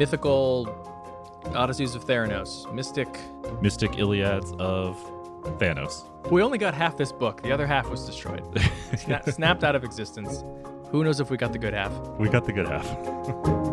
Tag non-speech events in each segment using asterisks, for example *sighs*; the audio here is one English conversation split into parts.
mythical Odysseys of Theranos, mystic. Mystic Iliads of Thanos. We only got half this book. The other half was destroyed, *laughs* Sna- snapped out of existence. Who knows if we got the good half? We got the good half. *laughs*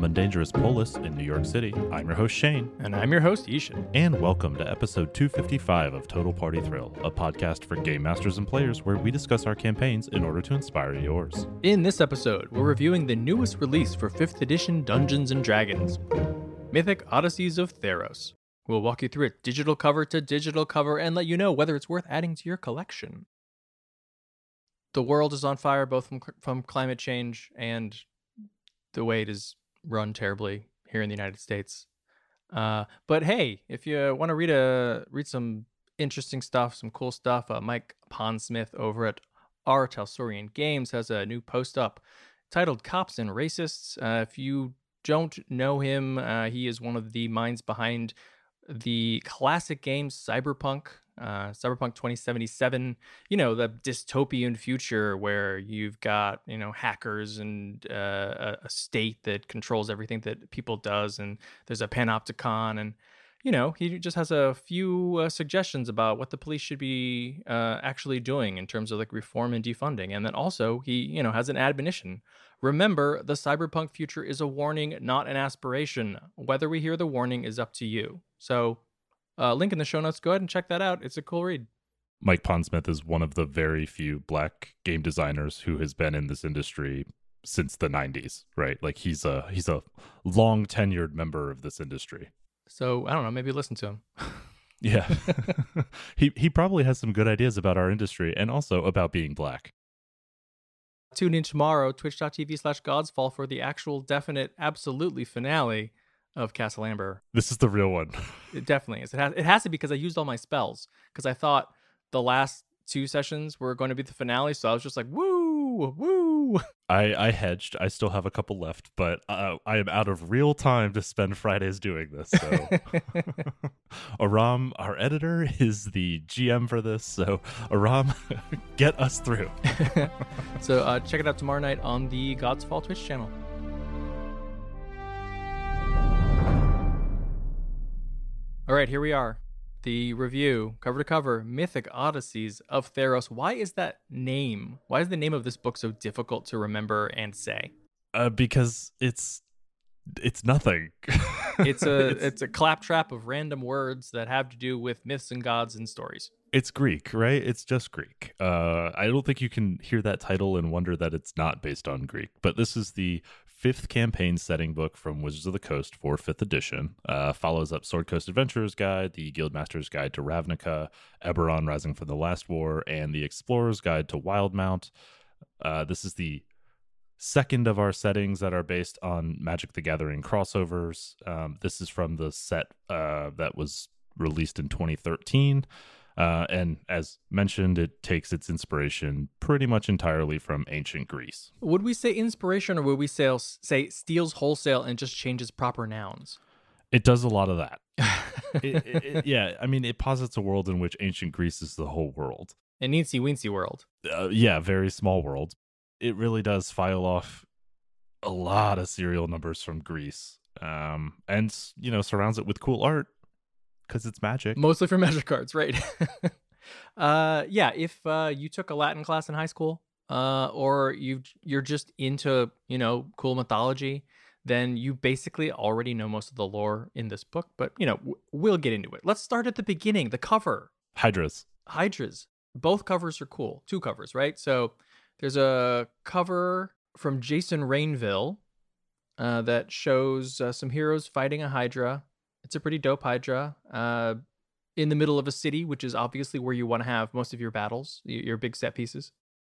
The Mundangerous Polis in New York City, I'm your host Shane, And I'm your host, I-Hsien. and welcome to episode 255 of Total Party Thrill, a podcast for game masters and players where we discuss our campaigns in order to inspire yours. In this episode, we're reviewing the newest release for 5th edition Dungeons and Dragons Mythic Odysseys of Theros. We'll walk you through it digital cover to digital cover and let you know whether it's worth adding to your collection. The world is on fire both from, from climate change and the way it is run terribly here in the United States. Uh, but hey, if you want to read a read some interesting stuff, some cool stuff, uh, Mike Pondsmith over at R. Talsorian Games has a new post up titled "Cops and Racists." Uh, if you don't know him, uh, he is one of the minds behind the classic game Cyberpunk, uh, Cyberpunk 2077. You know, the dystopian future where you've got you know hackers and uh, a, state that controls everything that people does, and there's a panopticon and you know, he just has a few uh, suggestions about what the police should be uh, actually doing in terms of like reform and defunding. And then also, he, you know, has an admonition. Remember, the cyberpunk future is a warning, not an aspiration. Whether we hear the warning is up to you. So, uh, link in the show notes. Go ahead and check that out. It's a cool read. Mike Pondsmith is one of the very few black game designers who has been in this industry since the 90s, right? Like he's a he's a long tenured member of this industry. So, I don't know, maybe listen to him. *laughs* Yeah. *laughs* he he probably has some good ideas about our industry and also about being black. Tune in tomorrow, twitch.tv slash godsfall for the actual, definite, absolutely finale of Castle Amber. This is the real one. *laughs* It definitely is. It has, it has to be because I used all my spells because I thought the last two sessions were going to be the finale. So I was just like, woo, woo. *laughs* I I hedged. I still have a couple left, but uh, I am out of real time to spend Fridays doing this. So *laughs* Aram, our editor, is the GM for this. So Aram, get us through. so uh, check it out tomorrow night on the Godsfall Twitch channel. All right, here we are. The review, cover to cover, Mythic Odysseys of Theros. Why is that name? Why is the name of this book so difficult to remember and say? Uh, because it's it's nothing. *laughs* It's a it's, a claptrap of random words that have to do with myths and gods and stories. it's Greek, right? It's just Greek. Uh, I don't think you can hear that title and wonder that it's not based on Greek. But this is the fifth campaign setting book from Wizards of the Coast for fifth edition. Uh, follows up Sword Coast Adventurer's Guide, the Guildmaster's Guide to Ravnica, Eberron Rising from the Last War, and the Explorer's Guide to Wildemount. Uh, this is the second of our settings that are based on Magic the Gathering crossovers. Um, this is from the set uh, that was released in 2013. Uh, and as mentioned, it takes its inspiration pretty much entirely from ancient Greece. Would we say inspiration or would we say, say steals wholesale and just changes proper nouns? It does a lot of that. *laughs* It- it- it- yeah, I mean, it posits a world in which ancient Greece is the whole world. An eensy weensy world. Uh, yeah, very small world. It really does file off a lot of serial numbers from Greece, um, and you know surrounds it with cool art because it's magic. Mostly for *laughs* magic cards, right? *laughs* uh, yeah, if uh, you took a Latin class in high school, uh, or you you're just into you know cool mythology, then you basically already know most of the lore in this book. But you know w- we'll get into it. Let's start at the beginning. The cover, Hydras. Hydras. Both covers are cool. Two covers, right? So there's a cover from Jason Rainville uh, that shows uh, some heroes fighting a Hydra. It's a pretty dope Hydra uh, in the middle of a city, which is obviously where you want to have most of your battles, your big set pieces.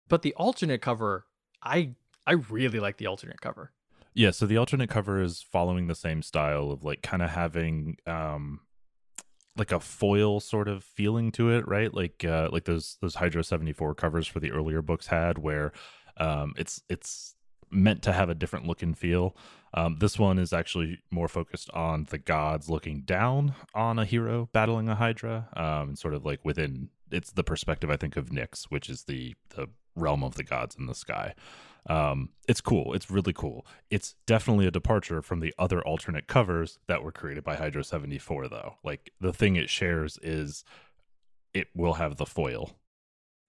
But the alternate cover, I I really like the alternate cover. Yeah, so the alternate cover is following the same style of like kind of having um like a foil sort of feeling to it, right? Like uh like those those Hydro74 covers for the earlier books had where um it's it's meant to have a different look and feel. Um, this one is actually more focused on the gods looking down on a hero battling a Hydra, um, and sort of like within it's the perspective I think of Nyx, which is the the realm of the gods in the sky. Um, it's cool. It's really cool. It's definitely a departure from the other alternate covers that were created by Hydro74, though. Like the thing it shares is it will have the foil.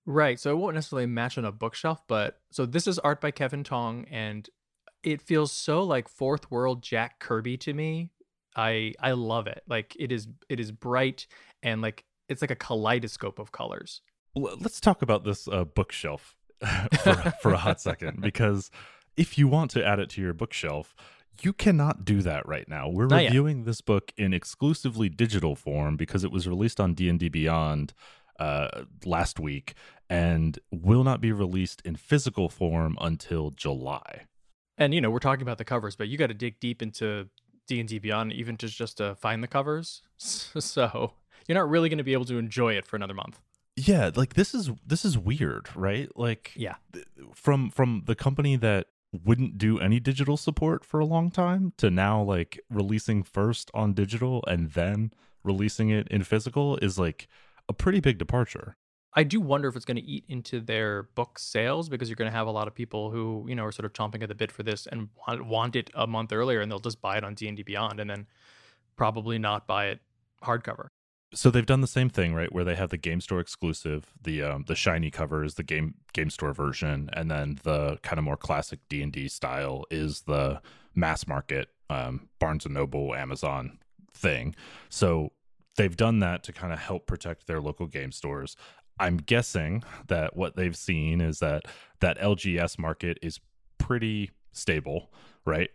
Right. So it won't necessarily match on a bookshelf, but so this is art by Kevin Tong, and it feels so like fourth world Jack Kirby to me. I I love it. Like it is it is bright and like it's like a kaleidoscope of colors. Let's talk about this uh, bookshelf *laughs* for, *laughs* for a hot second because if you want to add it to your bookshelf, you cannot do that right now. We're Not yet. reviewing this book in exclusively digital form because it was released on D&D Beyond uh, last week and will not be released in physical form until July. And you know, we're talking about the covers, but you got to dig deep into D&D Beyond even just just to find the covers. *laughs* So, you're not really going to be able to enjoy it for another month. Yeah, like this is this is weird, right? Like Yeah. from from the company that wouldn't do any digital support for a long time to now like releasing first on digital and then releasing it in physical is like a pretty big departure. I do wonder if it's going to eat into their book sales because you're going to have a lot of people who, you know, are sort of chomping at the bit for this and want, want it a month earlier and they'll just buy it on D&D Beyond and then probably not buy it hardcover. So they've done the same thing, right? Where they have the game store exclusive, the um, the shiny cover is the game game store version, and then the kind of more classic D and D style is the mass market um, Barnes and Noble, Amazon thing. So they've done that to kind of help protect their local game stores. I'm guessing that what they've seen is that that LGS market is pretty stable, right?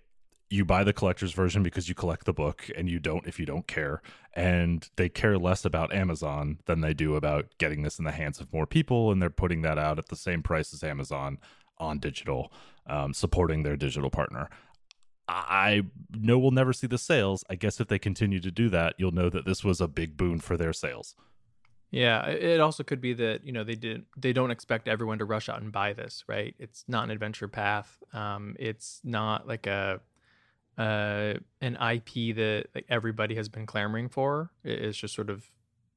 You buy the collector's version because you collect the book and you don't if you don't care. And they care less about Amazon than they do about getting this in the hands of more people. And they're putting that out at the same price as Amazon on digital, um, supporting their digital partner. I know we'll never see the sales. I guess if they continue to do that, you'll know that this was a big boon for their sales. Yeah, it also could be that you know they did they don't expect everyone to rush out and buy this, right? It's not an adventure path. Um, it's not like a uh an IP that like everybody has been clamoring for. It's just sort of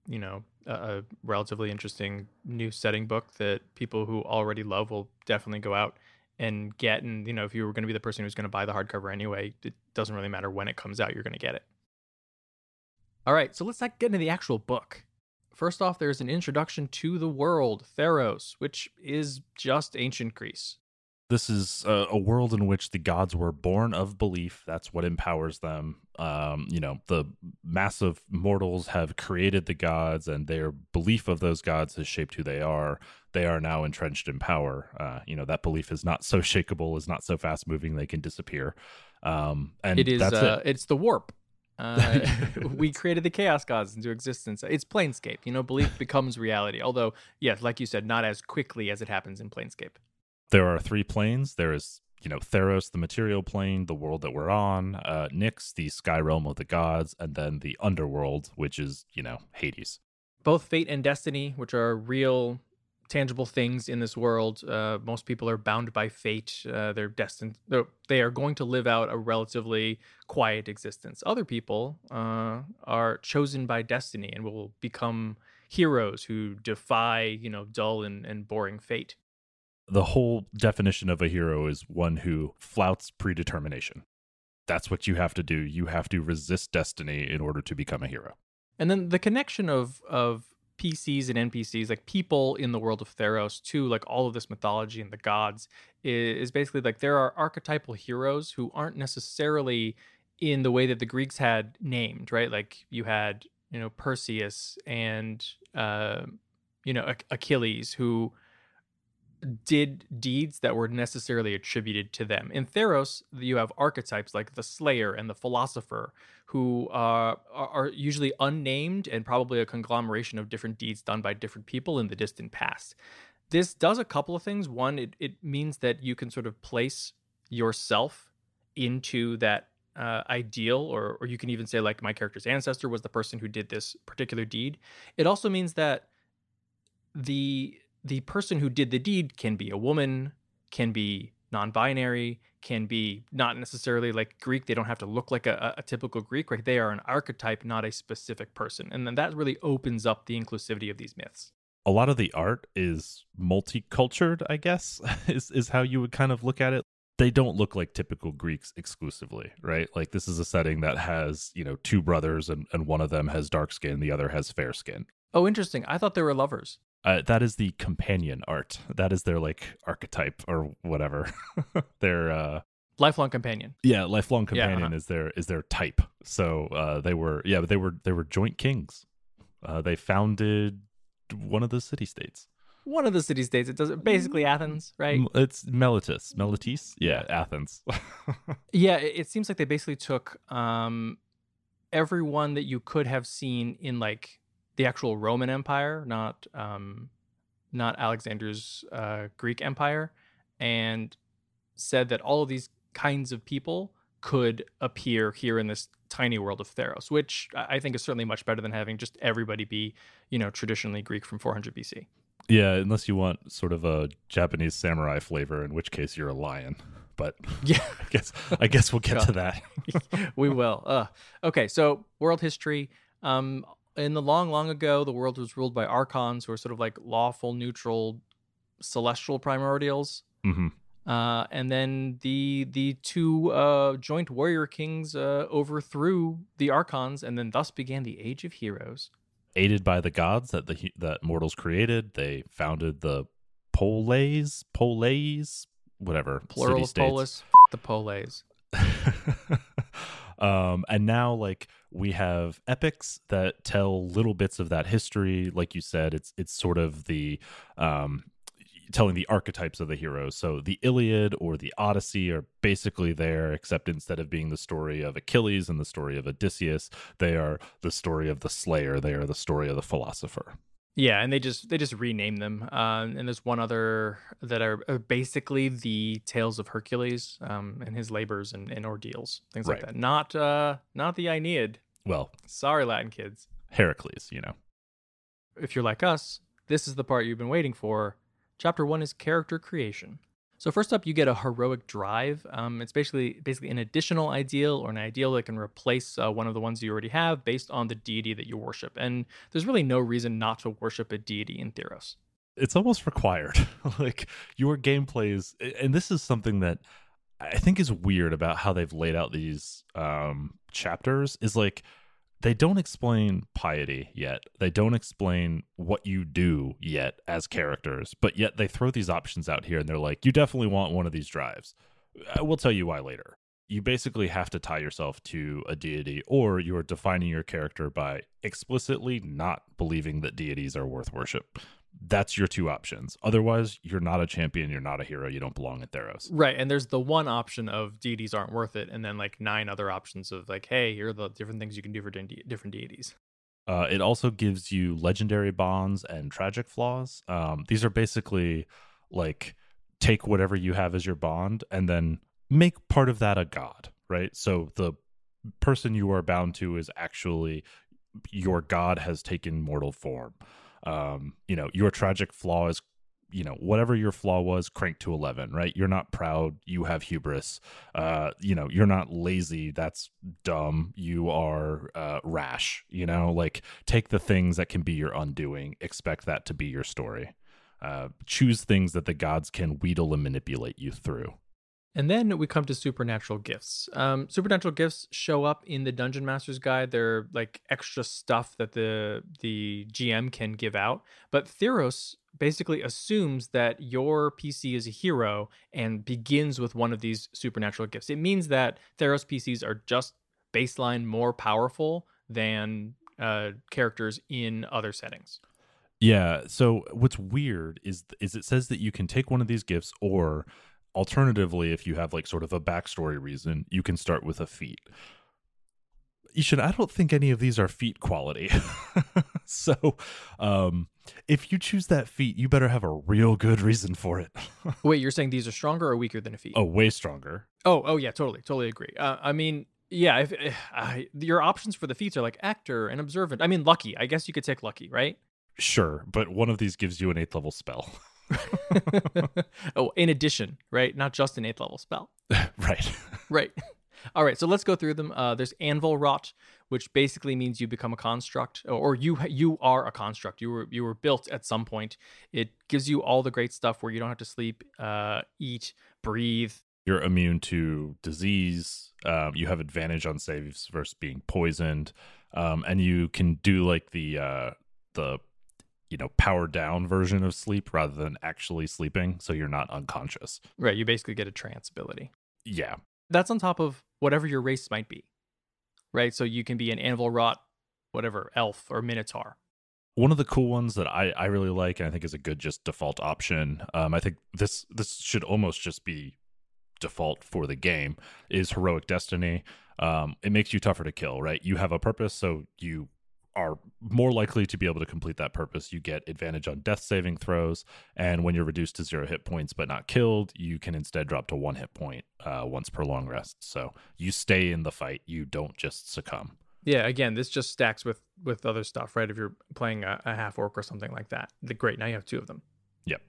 you know a, a relatively interesting new setting book that people who already love will definitely go out and get. And you know if you were going to be the person who's going to buy the hardcover anyway, it doesn't really matter when it comes out. You're going to get it. All right, so let's not get into the actual book. First off, there's an introduction to the world, Theros, which is just ancient Greece. This is a, a world in which the gods were born of belief. That's what empowers them. Um, you know, the massive mortals have created the gods, and their belief of those gods has shaped who they are. They are now entrenched in power. Uh, you know, that belief is not so shakable, is not so fast moving, they can disappear. Um, and it is that's uh, it. it's the warp. Uh, *laughs* we created the chaos gods into existence. It's Planescape. You know, belief becomes reality. Although, yes, like you said, not as quickly as it happens in Planescape. There are three planes. There is, you know, Theros, the material plane, the world that we're on, uh, the sky realm of the gods, and then the underworld, which is, you know, Hades. both fate and destiny, which are real, tangible things in this world. Uh, most people are bound by fate. Uh, they're destined. They're, they are going to live out a relatively quiet existence. Other people uh, are chosen by destiny and will become heroes who defy, you know, dull and, and boring fate. The whole definition of a hero is one who flouts predetermination. That's what you have to do. You have to resist destiny in order to become a hero. And then the connection of of PCs and NPCs, like people in the world of Theros, to like all of this mythology and the gods, is, basically like there are archetypal heroes who aren't necessarily in the way that the Greeks had named, right? Like you had, you know, Perseus and uh, you know Ach- Achilles, who did deeds that were necessarily attributed to them. In Theros, you have archetypes like the Slayer and the Philosopher, who uh, are usually unnamed and probably a conglomeration of different deeds done by different people in the distant past. This does a couple of things. One, it, it means that you can sort of place yourself into that uh, ideal, or, or you can even say, like, my character's ancestor was the person who did this particular deed. It also means that the the person who did the deed can be a woman, can be non-binary, can be not necessarily like Greek. They don't have to look like a, a typical Greek. Right? They are an archetype, not a specific person, and then that really opens up the inclusivity of these myths. A lot of the art is multicultural, I guess, *laughs* is is how you would kind of look at it. They don't look like typical Greeks exclusively, right? Like this is a setting that has, you know, two brothers and, and one of them has dark skin, the other has fair skin. Oh, interesting. I thought they were lovers. Uh, that is the companion art. That is their like archetype or whatever. *laughs* their uh lifelong companion. Yeah, lifelong companion Yeah, uh-huh. is their is their type. So uh they were yeah, they were they were joint kings. Uh they founded one of the city states. One of the city states. It does basically Athens, right? It's Melitus. Meletis? Yeah, Athens. *laughs* Yeah, it, it seems like they basically took um everyone that you could have seen in like the actual Roman Empire, not um not Alexander's uh Greek Empire, and said that all of these kinds of people could appear here in this tiny world of Theros, which I think is certainly much better than having just everybody be, you know, traditionally Greek from 400 BC. yeah, unless you want sort of a Japanese samurai flavor, in which case you're a lion. But Yeah. *laughs* I guess I guess we'll get to that. *laughs* we will. Uh, okay, so world history. Um, in the long, long ago, the world was ruled by archons, who are sort of like lawful, neutral, celestial primordials. hmm Uh, and then the the two uh, joint warrior kings uh, overthrew the archons, and then thus began the Age of Heroes. Aided by the gods that the that mortals created, they founded the Poles, Poles, whatever Plural of polis. F- the poles. *laughs* um, and now like we have epics that tell little bits of that history. Like you said, it's it's sort of the um, telling the archetypes of the heroes. So the Iliad or the Odyssey are basically there, except instead of being the story of Achilles and the story of Odysseus, they are the story of the Slayer. They are the story of the philosopher. Yeah, and they just they just rename them. Um, and there's one other that are, are basically the tales of Hercules um, and his labors and, and ordeals, things like that. Not uh, not the Aeneid. Well, Sorry, Latin kids. Heracles, you know. If you're like us, this is the part you've been waiting for. Chapter one is character creation. So first up, you get a heroic drive. Um, it's basically basically an additional ideal or an ideal that can replace uh, one of the ones you already have based on the deity that you worship. And there's really no reason not to worship a deity in Theros. it's almost required. *laughs* like your gameplay is, and this is something that I think is weird about how they've laid out these um, chapters. Is like they don't explain piety yet. They don't explain what you do yet as characters, but yet they throw these options out here, and they're like, you definitely want one of these drives. I will tell you why later. You basically have to tie yourself to a deity, or you are defining your character by explicitly not believing that deities are worth worship that's your two options. Otherwise, you're not a champion, you're not a hero, you don't belong at Theros. Right, and there's the one option of deities aren't worth it, and then like nine other options of like, hey, here are the different things you can do for de- different deities. Uh, it also gives you legendary bonds and tragic flaws. Um, these are basically like take whatever you have as your bond and then make part of that a god, right? So the person you are bound to is actually your god has taken mortal form. Um, you know, your tragic flaw is you know whatever your flaw was crank to 11 right? You're not proud. You have hubris. Uh you know you're not lazy. That's dumb. You are uh rash you know? Like take the things that can be your undoing. Expect that to be your story. Uh choose things that the gods can wheedle and manipulate you through And then we come to supernatural gifts. Um, supernatural gifts show up in the Dungeon Master's Guide. They're like extra stuff that the the GM can give out. But Theros basically assumes that your PC is a hero and begins with one of these supernatural gifts. It means that Theros PCs are just baseline more powerful than uh, characters in other settings. Yeah. So what's weird is is it says that you can take one of these gifts, or alternatively, if you have like sort of a backstory reason, you can start with a feat. You should. I don't think any of these are feat quality. *laughs* so, um, if you choose that feat, you better have a real good reason for it. *laughs* Wait, you're saying these are stronger or weaker than a feat? oh, way stronger. Oh, oh yeah, totally, totally agree. Uh, I mean, yeah, if eh, I, your options for the feats are like actor and observant. I mean, lucky. I guess you could take lucky, right? Sure, but one of these gives you an eighth level spell. *laughs* *laughs* oh, in addition, right? Not just an eighth level spell. *laughs* right. *laughs* Right. All right, so let's go through them. Uh, there's Anvilwrought, which basically means you become a construct, or you you are a construct. You were you were built at some point. It gives you all the great stuff where you don't have to sleep, uh, eat, breathe. You're immune to disease. Um, you have advantage on saves versus being poisoned, um, and you can do like the uh, the you know power down version of sleep rather than actually sleeping, so you're not unconscious. Right, you basically get a trance ability. Yeah, that's on top of whatever your race might be, right? So you can be an anvilwrought, whatever, elf or minotaur. One of the cool ones that I, I really like and I think is a good just default option. Um, I think this this should almost just be default for the game is heroic destiny. Um, it makes you tougher to kill, right? You have a purpose, so you are more likely to be able to complete that purpose. You get advantage on death saving throws, and when you're reduced to zero hit points but not killed, you can instead drop to one hit point uh, once per long rest. So you stay in the fight. You don't just succumb. Yeah, again, this just stacks with with other stuff, right? If you're playing a, a half orc or something like that, the, great. Now you have two of them. Yep.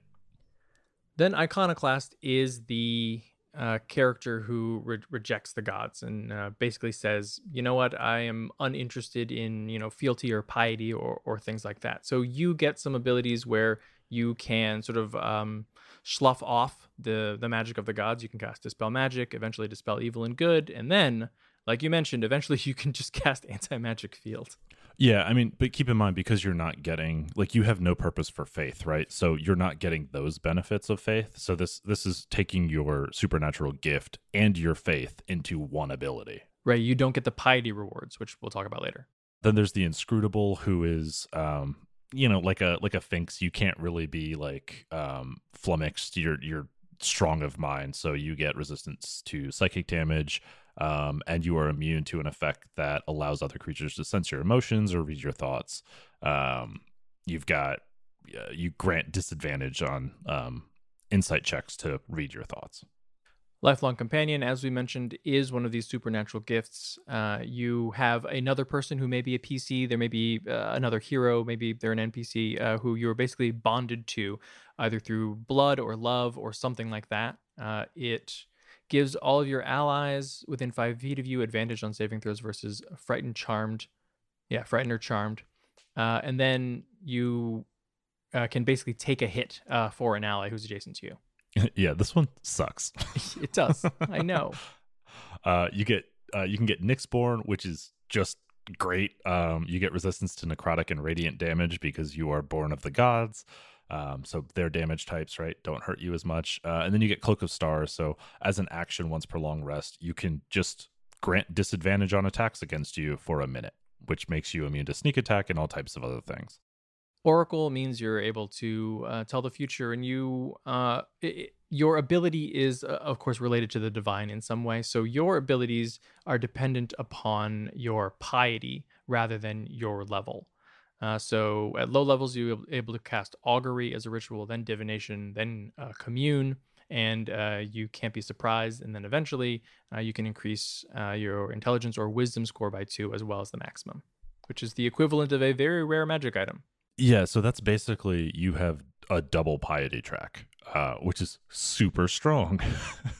Then Iconoclast is the uh, character who re- rejects the gods and uh, basically says, you know what, I am uninterested in you know fealty or piety or or things like that. So you get some abilities where you can sort of um, slough off the the magic of the gods. You can cast dispel magic, eventually dispel evil and good, and then, like you mentioned, eventually *laughs* you can just cast anti magic field. Yeah, I mean, but keep in mind because you're not getting like you have no purpose for faith, right? So you're not getting those benefits of faith. So this this is taking your supernatural gift and your faith into one ability. Right, you don't get the piety rewards, which we'll talk about later. Then there's the inscrutable who is um you know, like a like a Sphinx, you can't really be like um flummoxed. You're you're strong of mind, so you get resistance to psychic damage, um, and you are immune to an effect that allows other creatures to sense your emotions or read your thoughts. Um, you've got uh, you grant disadvantage on um, insight checks to read your thoughts. Lifelong Companion, as we mentioned, is one of these supernatural gifts. Uh, you have another person who may be a PC, there may be uh, another hero, maybe they're an NPC uh, who you're basically bonded to either through blood or love or something like that. Uh, it gives all of your allies within five feet of you advantage on saving throws versus frightened, charmed. Yeah, frightened or charmed. Uh, and then you uh, can basically take a hit uh, for an ally who's adjacent to you. *laughs* yeah, this one sucks. *laughs* it does. I know. *laughs* Uh, you get uh, you can get Nyxborn, which is just great. Um, you get resistance to necrotic and radiant damage because you are born of the gods. Um, so their damage types, right, don't hurt you as much. Uh, and then you get Cloak of Stars. So as an action, once per long rest, you can just grant disadvantage on attacks against you for a minute, which makes you immune to sneak attack and all types of other things. Oracle means you're able to uh, tell the future, and you uh, it, your ability is, uh, of course, related to the divine in some way. So your abilities are dependent upon your piety rather than your level. Uh, so at low levels, you're able to cast augury as a ritual, then divination, then uh, commune, and uh, you can't be surprised. And then eventually, uh, you can increase uh, your intelligence or wisdom score by two, as well as the maximum, which is the equivalent of a very rare magic item. Yeah, so that's basically you have a double piety track, uh, which is super strong.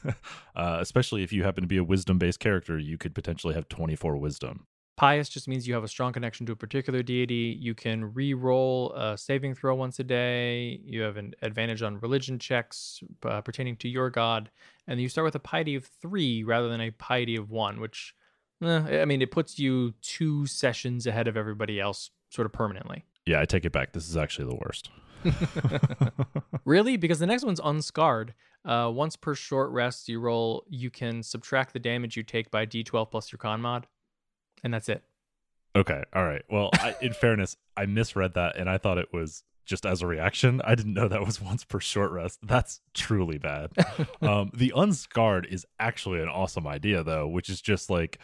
*laughs* especially if you happen to be a wisdom based character, you could potentially have 24 wisdom. Pious just means you have a strong connection to a particular deity. You can re-roll a saving throw once a day. You have an advantage on religion checks uh, pertaining to your god, and you start with a piety of three rather than a piety of one, which, eh, I mean, it puts you two sessions ahead of everybody else, sort of permanently. Yeah, I take it back. This is actually the worst. *laughs* really? Because the next one's unscarred. Uh, once per short rest you roll, you can subtract the damage you take by d12 plus your con mod and that's it. Okay, all right. Well, I, in *laughs* fairness, I misread that and I thought it was just as a reaction. I didn't know that was once per short rest. That's truly bad. *laughs* um, the unscarred is actually an awesome idea, though, which is just like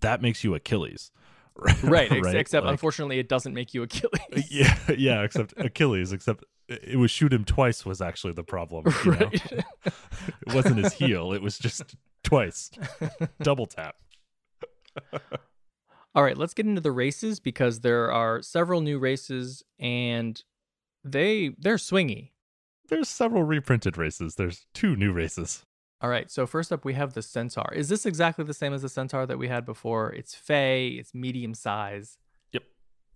that makes you Achilles. *laughs* right, ex- right? except like, unfortunately it doesn't make you Achilles. Yeah, yeah, except Achilles, except it was shoot him twice was actually the problem. right. it wasn't his heel, it was just twice. Double tap. All right, let's get into the races because there are several new races and they they're swingy. there's several reprinted races. There's two new races. All right. So first up, we have the Centaur. Is this exactly the same as the Centaur that we had before? It's Fey. It's medium size. Yep.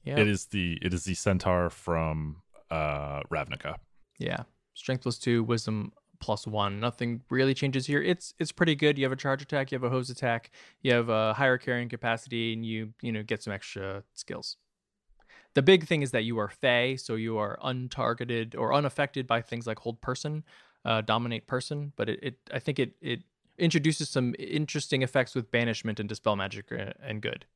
Yeah. It is the it is the centaur from uh Ravnica. Yeah. Strength plus two, wisdom plus one. Nothing really changes here. It's it's pretty good. You have a charge attack, you have a hose attack, you have a higher carrying capacity, and you you know get some extra skills. The big thing is that you are Fey, so you are untargeted or unaffected by things like hold person, uh, dominate person. But it, it I think it it introduces some interesting effects with banishment and dispel magic uh, and good.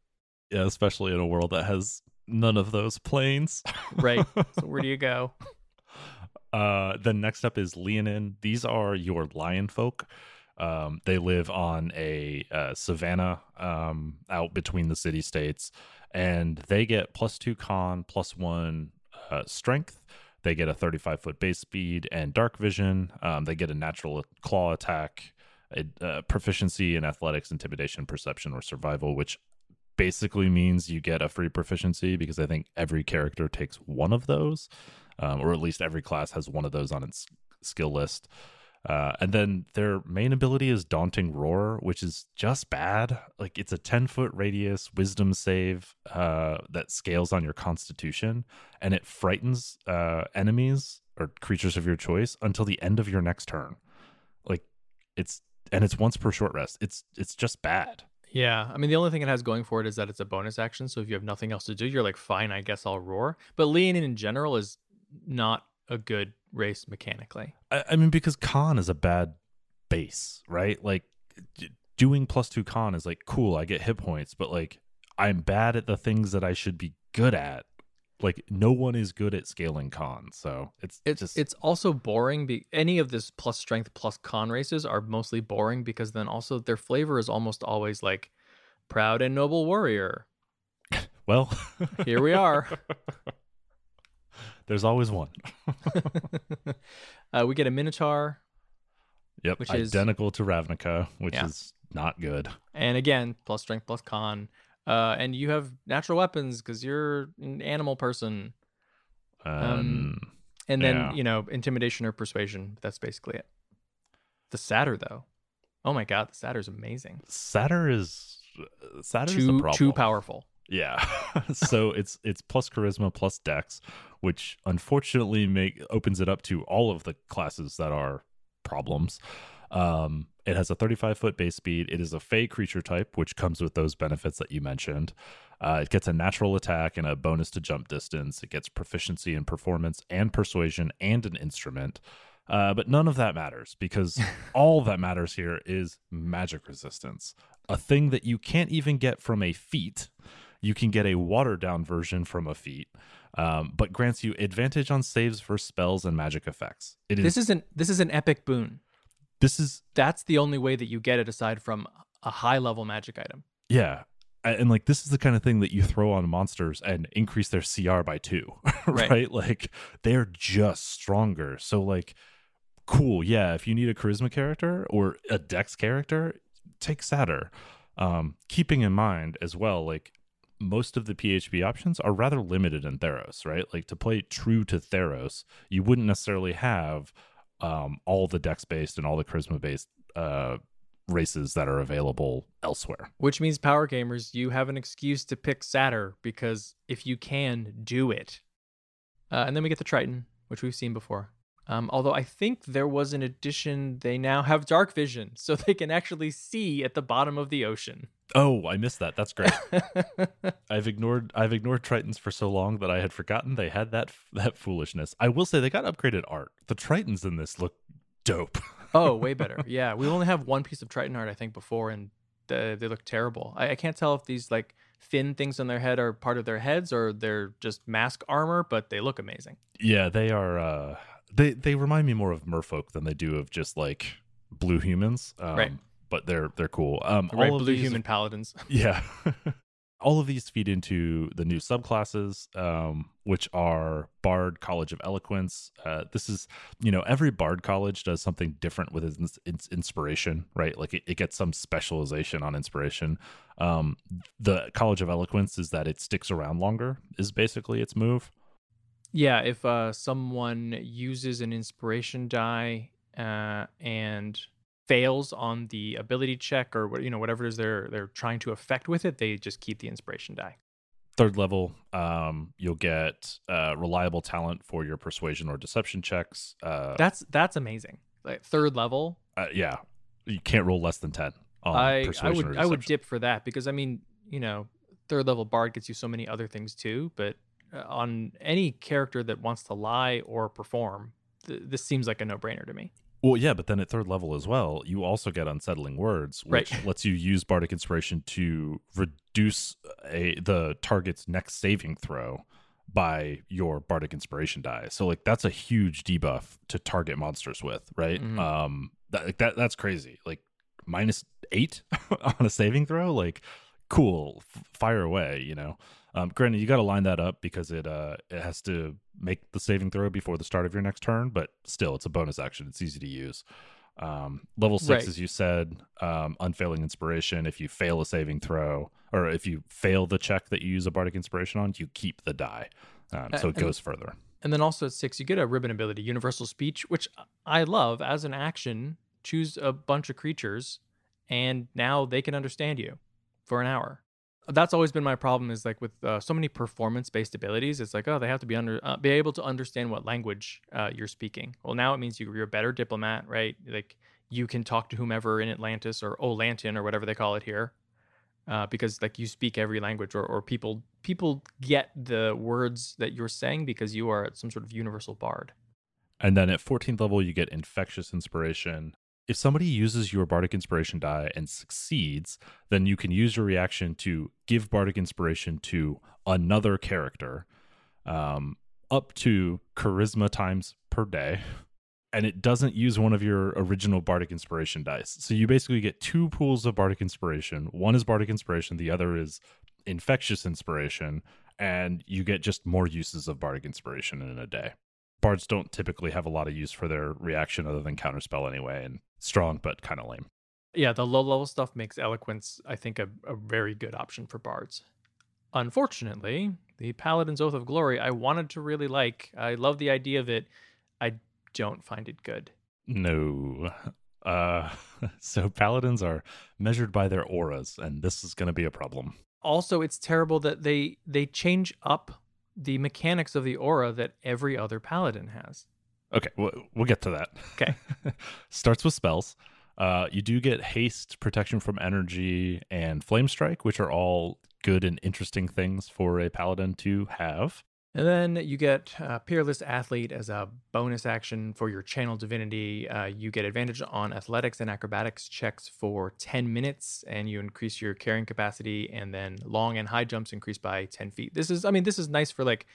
Yeah, especially in a world that has none of those planes. Right. *laughs* so where do you go? Uh, then next up is Leonin. These are your lion folk. Um, they live on a uh, savanna um, out between the city states, and they get plus two con, plus one uh, strength. They get a 35 foot base speed and dark vision. Um, they get a natural claw attack, uh, proficiency in athletics, intimidation, perception, or survival, which basically means you get a free proficiency because I think every character takes one of those um, or at least every class has one of those on its skill list. Uh, and then their main ability is Daunting Roar, which is just bad. Like it's a 10 foot radius wisdom save uh, that scales on your constitution and it frightens uh, enemies or creatures of your choice until the end of your next turn. Like it's, and it's once per short rest. It's, it's just bad. Yeah, I mean the only thing it has going for it is that it's a bonus action. So if you have nothing else to do, you're like, fine, I guess I'll roar. But Leonin in general is not a good race mechanically. I, I mean, because con is a bad base, right? Like doing plus two con is like cool. I get hit points, but like I'm bad at the things that I should be good at. Like no one is good at scaling con, so it's It's just it's also boring. Be any of this plus strength plus con races are mostly boring because then also their flavor is almost always like proud and noble warrior. *laughs* well. Here we are. *laughs* There's always one. *laughs* uh, we get a minotaur, Yep, Which is- identical to Ravnica, which Yeah. is not good. and again plus strength plus con. Uh, and you have natural weapons because you're an animal person. Um, And then Yeah. you know intimidation or persuasion. That's basically it. The satyr though, oh my god, the satyr's amazing. Satyr is Satyr is the Too problem. too powerful. Yeah. *laughs* so it's it's plus charisma plus dex, which unfortunately make opens it up to all of the classes that are problems. Um it has a 35 foot base speed. It is a fey creature type, which comes with those benefits that you mentioned. Uh, it gets a natural attack and a bonus to jump distance. It gets proficiency in performance and persuasion and an instrument. Uh, but none of that matters because *laughs* all that matters here is magic resistance, a thing that you can't even get from a feat. You can get a watered down version from a feat, um, but grants you advantage on saves for spells and magic effects. It is This is an this is an epic boon. this is That's the only way that you get it aside from a high level magic item. yeah. And like this is the kind of thing that you throw on monsters and increase their CR by two, *laughs* right? Right. Like they're just stronger. So like, cool, yeah. If you need a charisma character or a dex character, take Satyr. Um, keeping in mind as well, like most of the PHB options are rather limited in Theros, right? Like to play true to Theros, you wouldn't necessarily have um, all the dex based and all the charisma based uh, races that are available elsewhere. Which means power gamers, you have an excuse to pick Satyr because if you can, do it. Uh, and then we get the Triton, which we've seen before. Um, although I think there was an addition, they now have dark vision, *laughs* so they can actually see at the bottom of the ocean. Oh, I missed that. That's great. *laughs* I've ignored I've ignored Tritons for so long that I had forgotten they had that *laughs* that foolishness. I will say they got upgraded art. The Tritons in this look dope. oh, way better. Yeah, we only have one piece of Triton art, I think, before, and the, they look terrible. I, I can't tell if these like fin things on their head are part of their heads or they're just mask armor, but they look amazing. yeah, they are. uh They they remind me more of Merfolk than they do of just like blue humans. Um, Right. But they're they're cool. Um, Right, all of blue these- human paladins. *laughs* Yeah. *laughs* All of these feed into the new subclasses, um, which are Bard College of Eloquence. Uh, this is, you know, every Bard college does something different with its, its inspiration, right? Like it, it gets some specialization on inspiration. Um, the College of Eloquence is that it sticks around longer, is basically its move. Yeah, if uh, someone uses an inspiration die uh, and fails on the ability check or what you know whatever it is they're they're trying to affect with it, they just keep the inspiration die. Third level, um, you'll get uh, reliable talent for your persuasion or deception checks. Uh, That's that's amazing. Like third level, uh, yeah, you can't roll less than ten. On I I persuasion would I would dip for that because I mean you know third level bard gets you so many other things too, but on any character that wants to lie or perform, th- this seems like a no brainer to me. Well, yeah, but then at third level as well, you also get unsettling words, which Right. lets you use bardic inspiration to reduce a the target's next saving throw by your bardic inspiration die. So like that's a huge debuff to target monsters with, right? Mhm. Um, that, like, that that's crazy. Like minus eight *laughs* on a saving throw, like cool, f- fire away, you know. Um, granted, you got to line that up because it uh it has to make the saving throw before the start of your next turn, but still, it's a bonus action. It's easy to use. Um, level six, Right. as you said, um, unfailing inspiration. If you fail a saving throw, or if you fail the check that you use a bardic inspiration on, you keep the die. Um, so it goes further. And then also at six, you get a ribbon ability, universal speech, which I love as an action. Choose a bunch of creatures, and now they can understand you for an hour. That's always been my problem. Is like with uh, so many performance-based abilities, it's like oh, they have to be under uh, be able to understand what language uh, you're speaking. Well, now it means you, you're a better diplomat, right? Like you can talk to whomever in Atlantis or Olantin or whatever they call it here, uh, because like you speak every language, or, or people people get the words that you're saying because you are some sort of universal bard. And then at 14th level, you get infectious inspiration. If somebody uses your bardic inspiration die and succeeds, then you can use your reaction to give bardic inspiration to another character, um, up to charisma times per day. And it doesn't use one of your original bardic inspiration dice. So you basically get two pools of bardic inspiration. One is bardic inspiration, the other is infectious inspiration, and you get just more uses of bardic inspiration in a day bards don't typically have a lot of use for their reaction other than counterspell anyway and strong but kind of lame Yeah, the low level stuff makes eloquence, I think, a, a very good option for bards. Unfortunately, the Paladin's Oath of Glory, I wanted to really like. I love the idea of it. I don't find it good. no *laughs* uh *laughs* so paladins are measured by their auras and this is going to be a problem Also, it's terrible that they they change up the mechanics of the aura that every other paladin has. okay we'll, we'll get to that Okay. *laughs* starts with spells uh you do get haste protection from energy and flame strike which are all good and interesting things for a paladin to have And then you get uh, Peerless Athlete as a bonus action for your Channel Divinity. Uh, you get advantage on athletics and acrobatics checks for 10 minutes, and you increase your carrying capacity. And then long and high jumps increase by 10 feet. This is, I mean, this is nice for like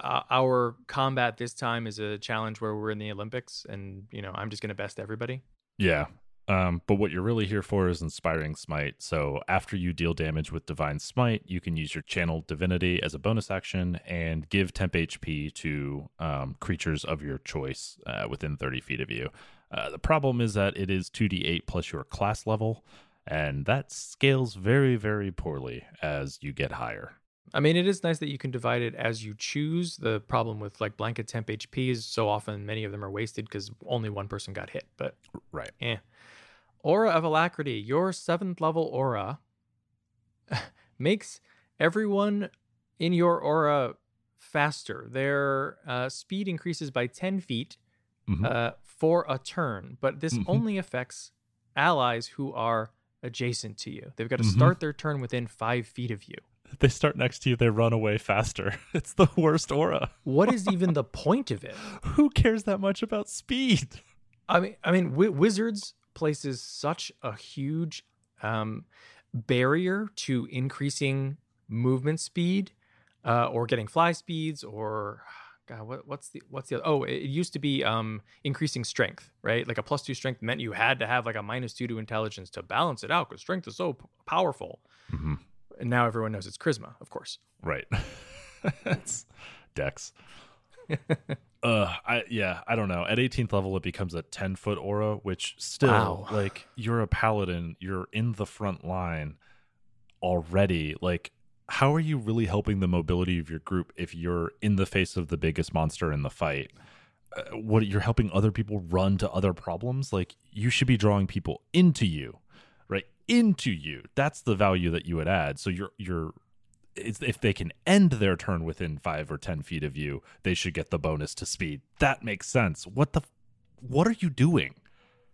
uh, our combat this time is a challenge where we're in the Olympics, and, you know, I'm just going to best everybody. Yeah. Um, but what you're really here for is inspiring smite. So after you deal damage with divine smite, you can use your channel divinity as a bonus action and give temp HP to um, creatures of your choice uh, within 30 feet of you. Uh, the problem is that it is 2d8 plus your class level, and that scales very, very poorly as you get higher. I mean, it is nice that you can divide it as you choose. The problem with like blanket temp HP is so often many of them are wasted because only one person got hit. But Right. Eh. Aura of Alacrity, your seventh level aura *laughs* makes everyone in your aura faster. Their uh, speed increases by 10 feet Mhm. uh, for a turn, but this Mhm. only affects allies who are adjacent to you. They've got to Mhm. start their turn within five feet of you. If they start next to you, they run away faster. *laughs* It's the worst aura. What is even *laughs* the point of it? Who cares that much about speed? I mean, I mean, Wi- Wizards places such a huge um, barrier to increasing movement speed, uh, or getting fly speeds, or *sighs* God, what, what's the what's the other? oh? It used to be um, increasing strength, right? Like a plus two strength meant you had to have like a minus two to intelligence to balance it out because strength is so p- powerful. Mm-hmm. And now everyone knows it's charisma, of course. Right. *laughs* it's Dex. *laughs* uh I yeah, I don't know. At 18th level it becomes a 10 foot aura, which still Wow. like you're a paladin, you're in the front line already. Like how are you really helping the mobility of your group if you're in the face of the biggest monster in the fight? Uh, what you're helping other people run to other problems? Like you should be drawing people into you, right? Into you. That's the value that you would add. So you're you're if they can end their turn within five or ten feet of you, they should get the bonus to speed. That makes sense. What the? What are you doing?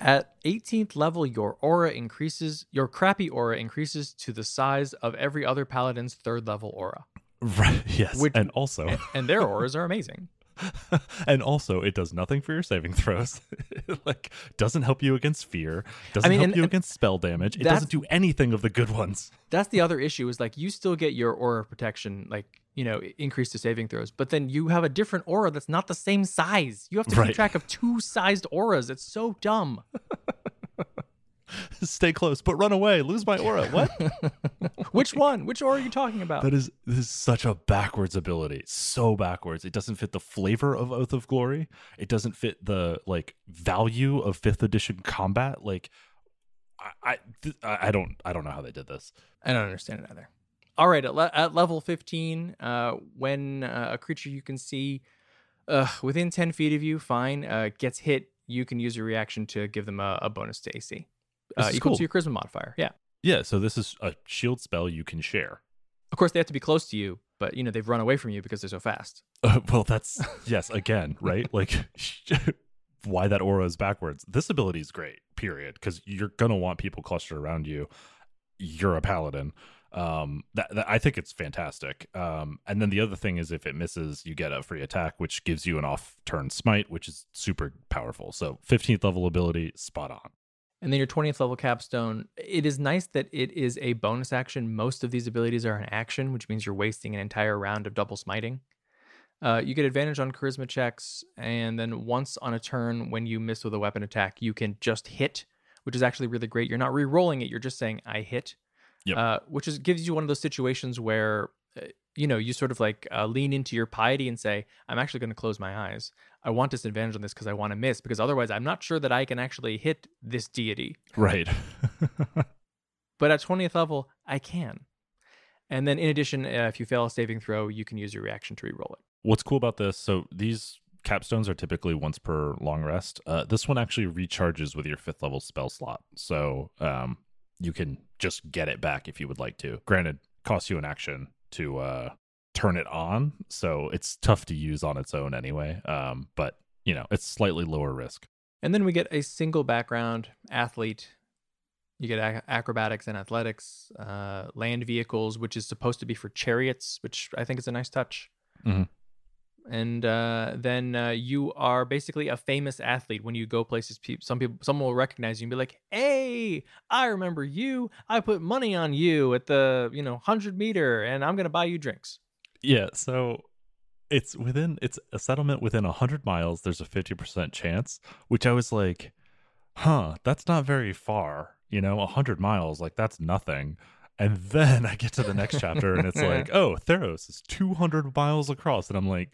At 18th level, your aura increases. Your crappy aura increases to the size of every other paladin's third level aura. *laughs* Right. Yes. Which, and also, and, and their auras are amazing. *laughs* and also it does nothing for your saving throws. *laughs* Like doesn't help you against fear. Doesn't I mean, help you against spell damage. It doesn't do anything of the good ones. *laughs* That's the other issue is like you still get your aura protection like you know increase to saving throws but then you have a different aura that's not the same size. You have to right. keep track of two sized auras. It's so dumb *laughs* Stay close, but run away. Lose my aura. What? *laughs* Which one? Which aura are you talking about? That is this is such a backwards ability. So backwards. It doesn't fit the flavor of Oath of Glory. It doesn't fit the like value of fifth edition combat. Like I I, I don't I don't know how they did this. I don't understand it either. All right, at, le- at level 15, uh, when uh, a creature you can see uh, within 10 feet of you, fine, uh, gets hit, you can use your reaction to give them a, a bonus to AC uh, equal cool. to your charisma modifier. Yeah. Yeah. So this is a shield spell you can share. Of course, they have to be close to you, but you know they've run away from you because they're so fast. *laughs* Uh, well, that's *laughs* yes. Again, right? Like *laughs* why that aura is backwards. This ability is great. Period. Because you're gonna want people clustered around you. You're a paladin. Um, that, that I think it's fantastic. Um, and then the other thing is if it misses, you get a free attack, which gives you an off-turn smite, which is super powerful. So 15th level ability, spot on. And then your 20th level capstone, it is nice that it is a bonus action. Most of these abilities are an action, which means you're wasting an entire round of double smiting. Uh, you get advantage on charisma checks, and then once on a turn, when you miss with a weapon attack, you can just hit, which is actually really great. You're not re-rolling it; you're just saying "I hit," yep. uh, which is gives you one of those situations where uh, you know you sort of like uh, lean into your piety and say, "I'm actually going to close my eyes." I want disadvantage on this because I want to miss because otherwise I'm not sure that I can actually hit this deity. Right. *laughs* but at 20th level, I can. And then in addition, uh, if you fail a saving throw, you can use your reaction to reroll it. What's cool about this? So these capstones are typically once per long rest. Uh, this one actually recharges with your fifth level spell slot, so um, you can just get it back if you would like to. Granted, costs you an action to uh, turn it on, so it's tough to use on its own anyway. Um, but you know, it's slightly lower risk. And then we get a single background athlete. You get ac- acrobatics and athletics, uh, land vehicles, which is supposed to be for chariots, which I think is a nice touch. Mm-hmm. And uh, then uh, you are basically a famous athlete when you go places. Pe- some people, someone will recognize you and be like, "Hey, I remember you. I put money on you at the you know hundred meter, and I'm gonna buy you drinks." Yeah, so it's within it's a settlement within 100 miles there's a 50% chance which i was like huh that's not very far you know 100 miles like that's nothing. And then i get to the next chapter and it's like *laughs* oh theros is 200 miles across. And i'm like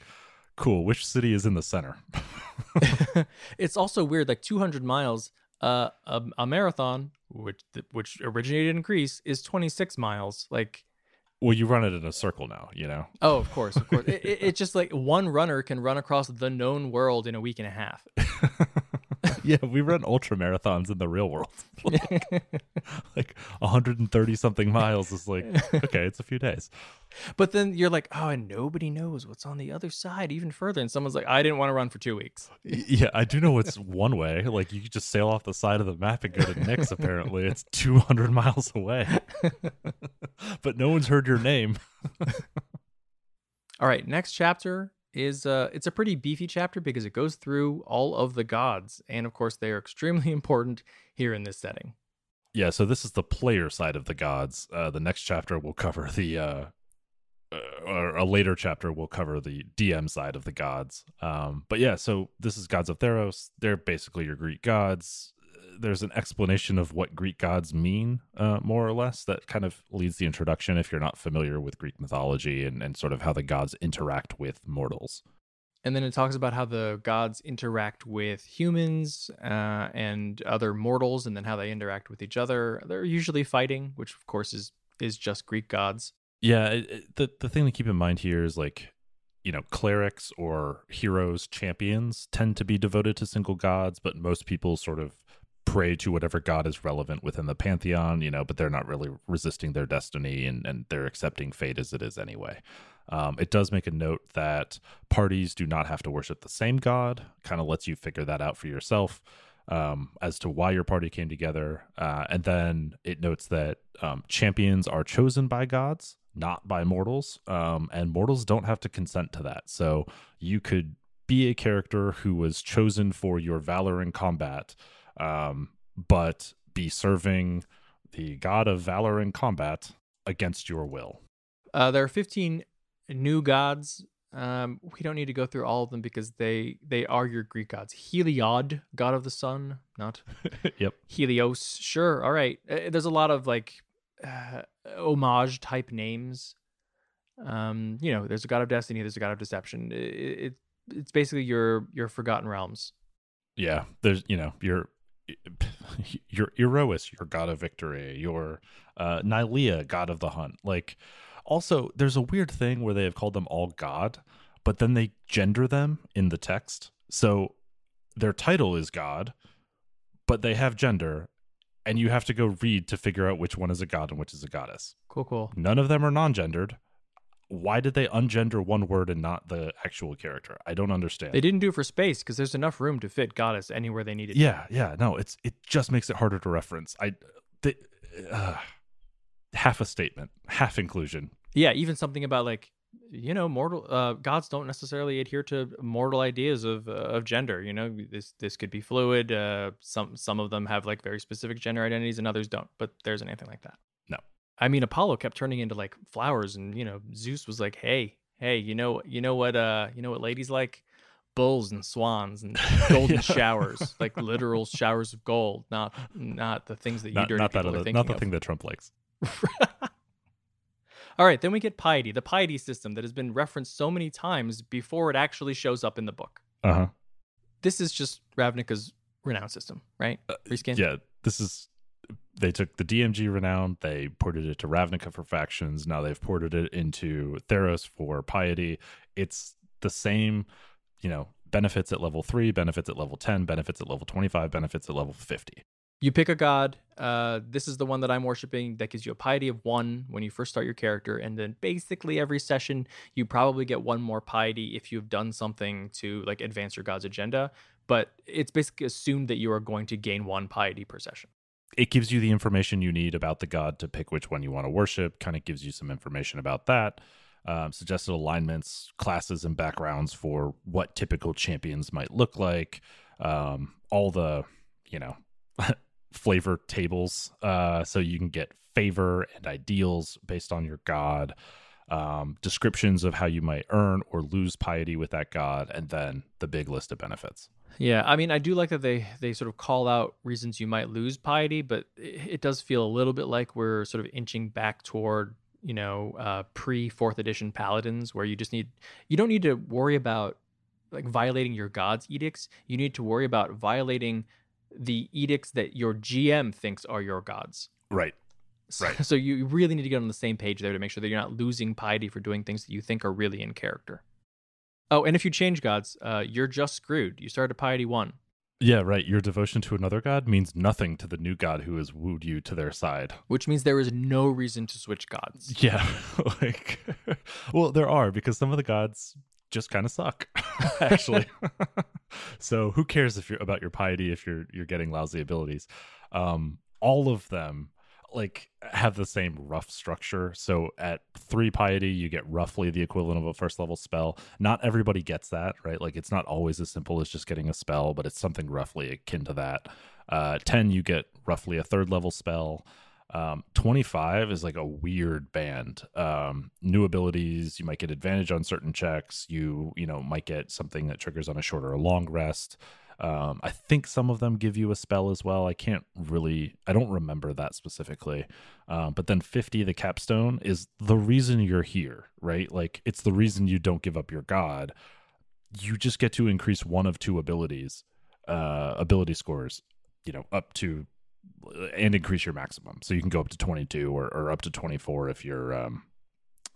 cool which city is in the center? *laughs* *laughs* It's also weird like 200 miles uh a, a marathon which which originated in greece is 26 miles like well, you run it in a circle now, you know. Oh, of course, of course. it, it, it's just like one runner can run across the known world in a week and a half. *laughs* *laughs* yeah, we run ultra marathons in the real world. *laughs* like, *laughs* like 130 something miles is like okay, it's a few days. But then you're like, oh, and nobody knows what's on the other side even further. And someone's like, I didn't want to run for two weeks. Yeah, I do know what's one way. Like you could just sail off the side of the map and go to Nyx, Apparently, it's 200 miles away. but no one's heard your name. All right, next chapter is uh it's a pretty beefy chapter because it goes through all of the gods and of course they are extremely *laughs* important here in this setting. Yeah, so this is the player side of the gods. Uh the next chapter will cover the uh, or a later chapter will cover the DM side of the gods. Um but yeah, so this is gods of Theros. They're basically your Greek gods there's an explanation of what Greek gods mean, uh, more or less, that kind of leads the introduction if you're not familiar with Greek mythology and, and sort of how the gods interact with mortals. And then it talks about how the gods interact with humans uh, and other mortals, and then how they interact with each other. They're usually fighting, which of course is is just Greek gods. Yeah, it, it, the the thing to keep in mind here is like you know, clerics or heroes, champions tend to be devoted to single gods, but most people sort of pray to whatever god is relevant within the pantheon, you know, but they're not really resisting their destiny and, and they're accepting fate as it is anyway. Um, it does make a note that parties do not have to worship the same god, kind of lets you figure that out for yourself um, as to why your party came together. Uh, and then it notes that um, champions are chosen by gods not by mortals. Um, and mortals don't have to consent to that. So you could be a character who was chosen for your valor in combat, um, but be serving the god of valor in combat against your will. Uh, there are 15 new gods. Um, we don't need to go through all of them because they they are your Greek gods. Heliod, god of the sun, not *laughs* yep. Helios. Sure, all right. Uh, there's a lot of like uh, homage type names. Um, you know, there's a god of destiny, there's a god of deception. It, it it's basically your your forgotten realms. Yeah, there's you know your *laughs* your Iroas, your god of victory, your uh, Nylea, god of the hunt. Like, also, there's a weird thing where they have called them all god, but then they gender them in the text. So their title is god, but they have gender, and you have to go read to figure out which one is a god and which is a goddess. Cool, cool. None of them are non-gendered. Why did they ungender one word and not the actual character? I don't understand. They didn't do it for space because there's enough room to fit goddess anywhere they needed. Yeah, yeah. No, it's it just makes it harder to reference. I, they, uh, half a statement, half inclusion. Yeah, even something about like you know mortal uh, gods don't necessarily adhere to mortal ideas of uh, of gender you know this this could be fluid uh, some some of them have like very specific gender identities and others don't but there isn't anything like that i mean apollo kept turning into like flowers and you know zeus was like hey hey you know you know what uh you know what ladies like bulls and swans and *laughs* golden yeah. showers like *laughs* literal showers of gold not not the things that you not, dirty not people that are thinking not the of. thing that trump likes *laughs* all right, then we get piety, the piety system that has been referenced so many times before it actually shows up in the book. Uh huh. This is just Ravnica's renown system, right? Uh, yeah, this is. They took the DMG renown, they ported it to Ravnica for factions. Now they've ported it into Theros for piety. It's the same, you know, benefits at level three, benefits at level 10, benefits at level 25, benefits at level 50 you pick a god. Uh, this is the one that I'm worshiping. That gives you a piety of one when you first start your character, and then basically every session you probably get one more piety if you've done something to like advance your god's agenda. But it's basically assumed that you are going to gain one piety per session. It gives you the information you need about the god to pick which one you want to worship. Kind of gives you some information about that. Um, suggested alignments, classes, and backgrounds for what typical champions might look like. Um, all the, you know, *laughs* flavor tables uh, so you can get favor and ideals based on your god um, descriptions of how you might earn or lose piety with that god and then the big list of benefits yeah i mean i do like that they they sort of call out reasons you might lose piety but it, it does feel a little bit like we're sort of inching back toward you know uh, pre fourth edition paladins where you just need you don't need to worry about like violating your god's edicts you need to worry about violating the edicts that your GM thinks are your gods. Right. So, right. So you really need to get on the same page there to make sure that you're not losing piety for doing things that you think are really in character. Oh, and if you change gods, uh, you're just screwed. You start at piety one. Yeah, right. Your devotion to another god means nothing to the new god who has wooed you to their side. Which means there is no reason to switch gods. Yeah. *laughs* like well, there are because some of the gods just kind of suck *laughs* actually *laughs* so who cares if you're about your piety if you're you're getting lousy abilities um all of them like have the same rough structure so at three piety you get roughly the equivalent of a first level spell not everybody gets that right like it's not always as simple as just getting a spell but it's something roughly akin to that uh 10 you get roughly a third level spell um, 25 is like a weird band. Um, new abilities, you might get advantage on certain checks. You, you know, might get something that triggers on a short or a long rest. Um, I think some of them give you a spell as well. I can't really, I don't remember that specifically. Um, but then 50, the capstone, is the reason you're here, right? Like it's the reason you don't give up your god. You just get to increase one of two abilities, uh, ability scores, you know, up to and increase your maximum. So you can go up to 22 or, or up to 24 if you're um,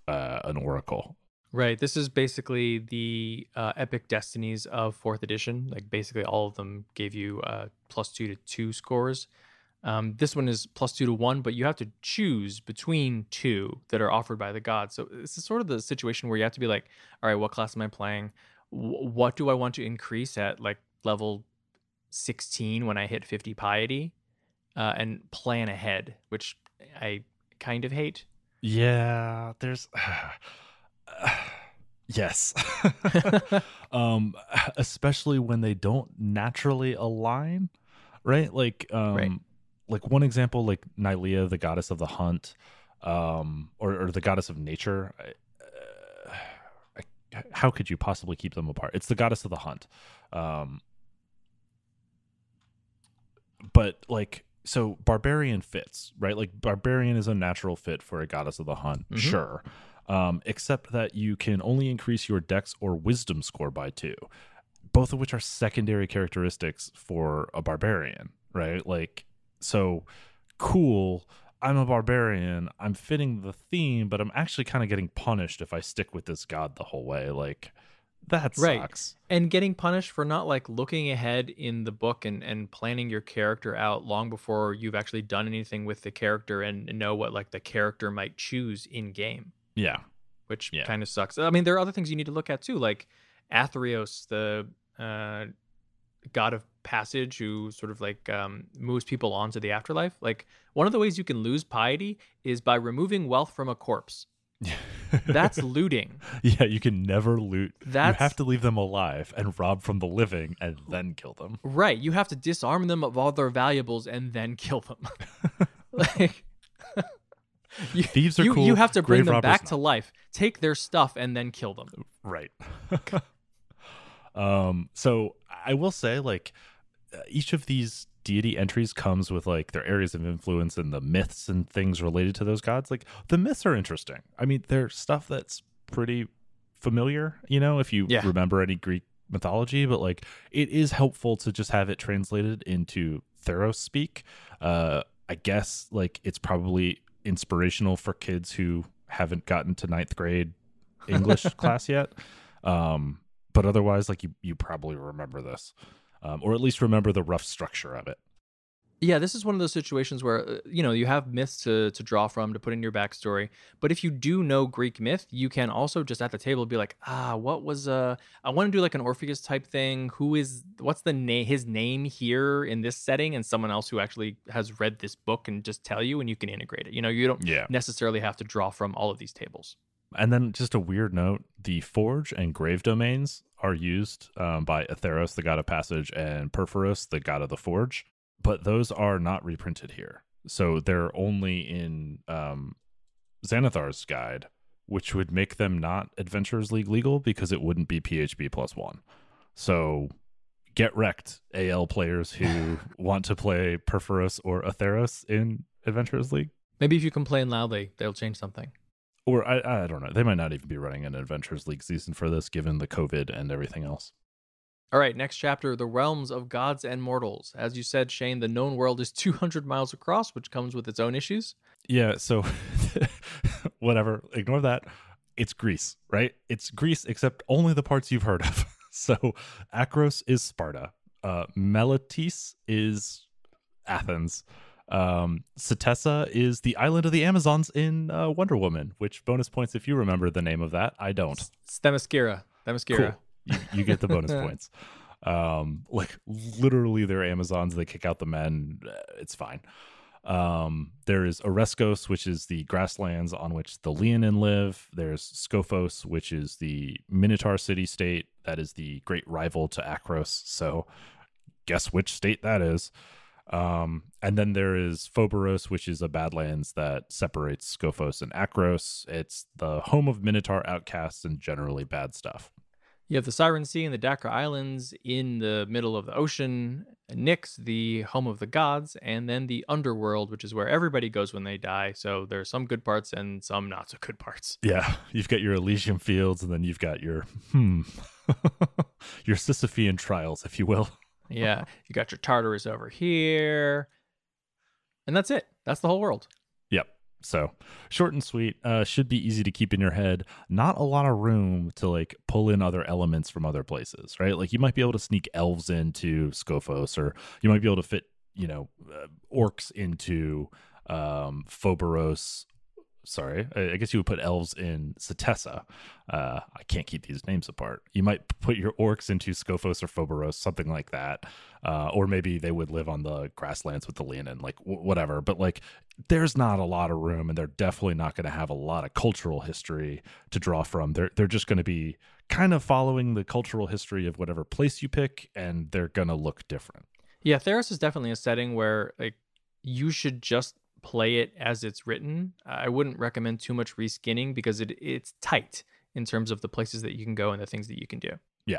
uh, an oracle. Right. This is basically the uh, epic destinies of fourth edition. Like basically all of them gave you uh, plus two to two scores. Um, this one is plus two to one, but you have to choose between two that are offered by the gods. So this is sort of the situation where you have to be like, all right, what class am I playing? W- what do I want to increase at like level 16 when I hit 50 piety? Uh, and plan ahead, which I kind of hate. Yeah, there's *sighs* *sighs* yes. *laughs* *laughs* um especially when they don't naturally align, right? Like um Right. like one example like Nylea, the goddess of the hunt, um or, or the goddess of nature. I, uh, I, how could you possibly keep them apart? It's the goddess of the hunt. Um but like so barbarian fits right like barbarian is a natural fit for a goddess of the hunt Mhm. sure um except that you can only increase your dex or wisdom score by two both of which are secondary characteristics for a barbarian right? Like so cool. I'm a barbarian. I'm fitting the theme but i'm actually kind of getting punished if i stick with this god the whole way. Like that Right. sucks. And getting punished for not like looking ahead in the book and, and planning your character out long before you've actually done anything with the character and know what like the character might choose in game yeah which Yeah. kind of sucks i mean there are other things you need to look at too like athreos the uh, god of passage who sort of like um, moves people on to the afterlife like one of the ways you can lose piety is by removing wealth from a corpse *laughs* that's looting Yeah, you can never loot. That's- You have to leave them alive and rob from the living and then kill them. Right. You have to disarm them of all their valuables and then kill them. *laughs* *laughs* like *laughs* you, Thieves are you, cool. you have to bring them back not. to life, take their stuff, and then kill them. Right. *laughs* um. So I will say, like, uh, each of these deity entries comes with like their areas of influence and the myths and things related to those gods. Like the myths are interesting. I mean, they're stuff that's pretty familiar. You know, if you Yeah. remember any Greek mythology, but like it is helpful to just have it translated into Theros speak. Uh, I guess like it's probably inspirational for kids who haven't gotten to ninth grade English *laughs* class yet. Um, but otherwise, like you, you probably remember this, um, or at least remember the rough structure of it. Yeah, this is one of those situations where uh, you know you have myths to to draw from to put in your backstory. But if you do know Greek myth, you can also just at the table be like, ah, what was uh, I want to do like an Orpheus type thing. Who is what's the name his name here in this setting, and someone else who actually has read this book and just tell you, and you can integrate it. You know, you don't Yeah. necessarily have to draw from all of these tables. And then just a weird note: the forge and grave domains are used um, by Athreos, the god of passage, and Purphoros, the god of the forge. But those are not reprinted here, so they're only in um, Xanathar's guide, which would make them not Adventurers League legal because it wouldn't be PHB plus one. So get wrecked, AL players who *laughs* want to play Purphoros or Athreos in Adventurers League. Maybe if you complain loudly, they'll change something. Or I, I don't know. They might not even be running an Adventures League season for this, given the COVID and everything else. All right, next chapter The Realms of Gods and Mortals. As you said, Shane, the known world is *laughs* 200 miles across, which comes with its own issues. Yeah. So *laughs* whatever. Ignore that. It's Greece, right? It's Greece, except only the parts you've heard of. *laughs* so Akros is Sparta. Uh, Meletis is Athens. Um, Setessa is the island of the Amazons in uh, Wonder Woman. Which bonus points if you remember the name of that? I don't. Themyscira. Themyscira. Cool. You, you get the bonus *laughs* points. Um, like literally, they're Amazons. They kick out the men. Uh, It's fine. Um, there is Oreskos, which is the grasslands on which the Leonin live. There's Skophos, which is the Minotaur city state that is the great rival to Akros. So, guess which state that is. Um, and then there is Phoberos, which is a badlands that separates Skophos and Akros. It's the home of Minotaur outcasts and generally bad stuff. You have the Siren Sea and the Dakra Islands in the middle of the ocean, Nyx, the home of the gods, and then the underworld, which is where everybody goes when they die. So there are some good parts and some not so good parts. Yeah, *laughs* you've got your Elysium fields, and then you've got your hmm, *laughs* your Sisyphean trials, if you will. *laughs* Yeah, you got your Tartarus over here. And that's it. That's the whole world. So short and sweet, uh, should be easy to keep in your head. Not a lot of room to like pull in other elements from other places, right? Like you might be able to sneak elves into Skophos, or you might be able to fit, you know, uh, orcs into um, Phoberos sorry, I guess you would put elves in Setessa. Uh, I can't keep these names apart. You might put your orcs into Skophos or Phoberos, something like that. Uh, or maybe they would live on the grasslands with the Leonin, like w- whatever. But like, there's not a lot of room, and they're definitely not going to have a lot of cultural history to draw from. They're they're just going to be kind of following the cultural history of whatever place you pick, and they're going to look different. Yeah, Theros is definitely a setting where like you should just play it as it's written. I wouldn't recommend too much reskinning because it it's tight in terms of the places that you can go and the things that you can do. Yeah.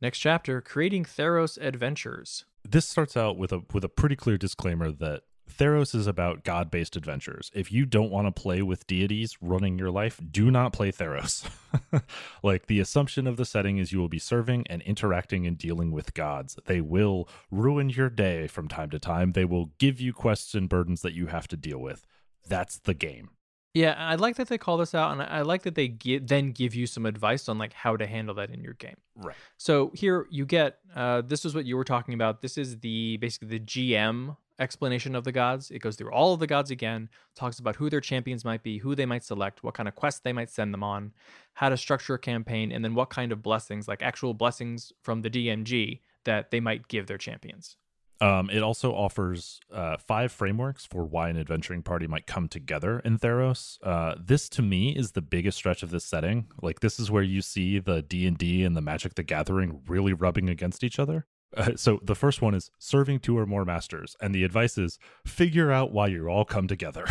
Next chapter, creating Theros adventures. This starts out with a with a pretty clear disclaimer that Theros is about God based adventures. If you don't want to play with deities running your life, do not play Theros. *laughs* like the assumption of the setting is you will be serving and interacting and dealing with gods. They will ruin your day from time to time. They will give you quests and burdens that you have to deal with. That's the game. Yeah, I like that they call this out, and I like that they give, then give you some advice on like how to handle that in your game. Right. So here you get uh, this is what you were talking about. This is the basically the GM explanation of the gods. It goes through all of the gods again, talks about who their champions might be, who they might select, what kind of quests they might send them on, how to structure a campaign, and then what kind of blessings, like actual blessings from the DMG, that they might give their champions. Um, it also offers uh, five frameworks for why an adventuring party might come together in Theros. Uh, this, to me, is the biggest stretch of this setting. Like, this is where you see the D and D and the Magic the Gathering really rubbing against each other. Uh, so the first one is serving two or more masters, and the advice is figure out why you all come together.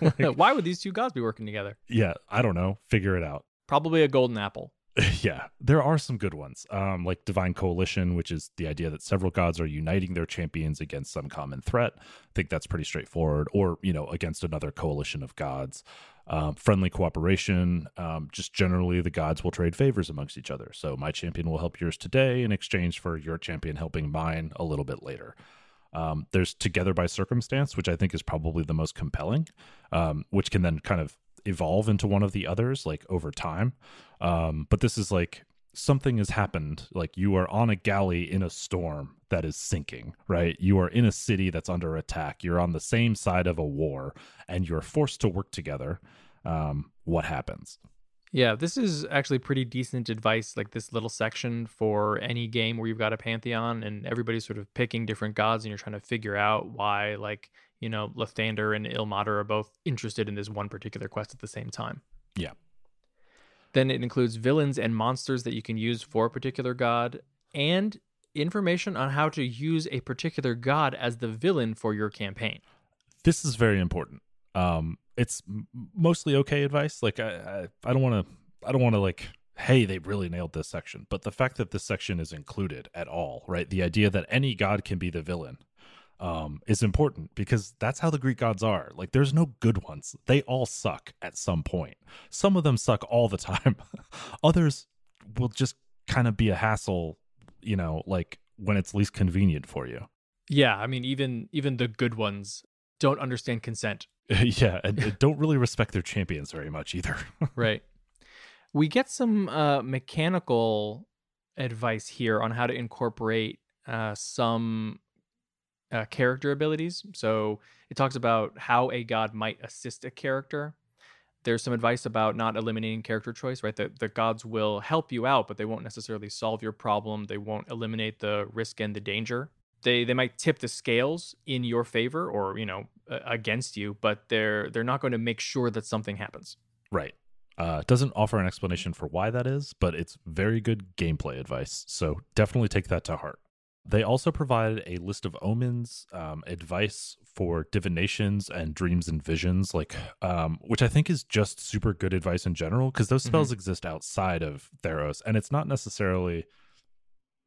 like, *laughs* *laughs* *laughs* why would these two gods be working together? Yeah, I don't know. Figure it out. Probably a golden apple. yeah, there are some good ones, um, like Divine Coalition, which is the idea that several gods are uniting their champions against some common threat. I think that's pretty straightforward, or you know, against another coalition of gods. Um, friendly cooperation, um, just generally the gods will trade favors amongst each other. So my champion will help yours today in exchange for your champion helping mine a little bit later. Um, there's Together by Circumstance, which I think is probably the most compelling, um, which can then kind of evolve into one of the others like over time. Um, but this is like something has happened. Like you are on a galley in a storm that is sinking, right? You are in a city that's under attack. You're on the same side of a war and you're forced to work together. Um, what happens? Yeah, this is actually pretty decent advice, like this little section for any game where you've got a pantheon and everybody's sort of picking different gods and you're trying to figure out why, like, you know, Lathander and Ilmater are both interested in this one particular quest at the same time. Yeah. Then it includes villains and monsters that you can use for a particular god and information on how to use a particular god as the villain for your campaign. This is very important. Um, it's mostly okay advice. Like I, I, don't want to, I don't want to like, hey, they really nailed this section. But the fact that this section is included at all, right? The idea that any god can be the villain um, is important because that's how the Greek gods are. Like, there's no good ones. They all suck at some point. Some of them suck all the *laughs* time. Others will just kind of be a hassle, you know, like when it's least convenient for you. Yeah, I mean, even even the good ones don't understand consent. *laughs* yeah, and don't really respect their champions very much either. *laughs* right. We get some uh, mechanical advice here on how to incorporate uh, some uh, character abilities. So it talks about how a god might assist a character. There's some advice about not eliminating character choice, right? That the gods will help you out, but they won't necessarily solve your problem. They won't eliminate the risk and the danger. They they might tip the scales in your favor or you know against you, but they're they're not going to make sure that something happens. Right. Uh, doesn't offer an explanation for why that is, but it's very good gameplay advice. So definitely take that to heart. They also provided a list of omens, um, advice for divinations and dreams and visions, like um, which I think is just super good advice in general because those spells mm-hmm. exist outside of Theros, and it's not necessarily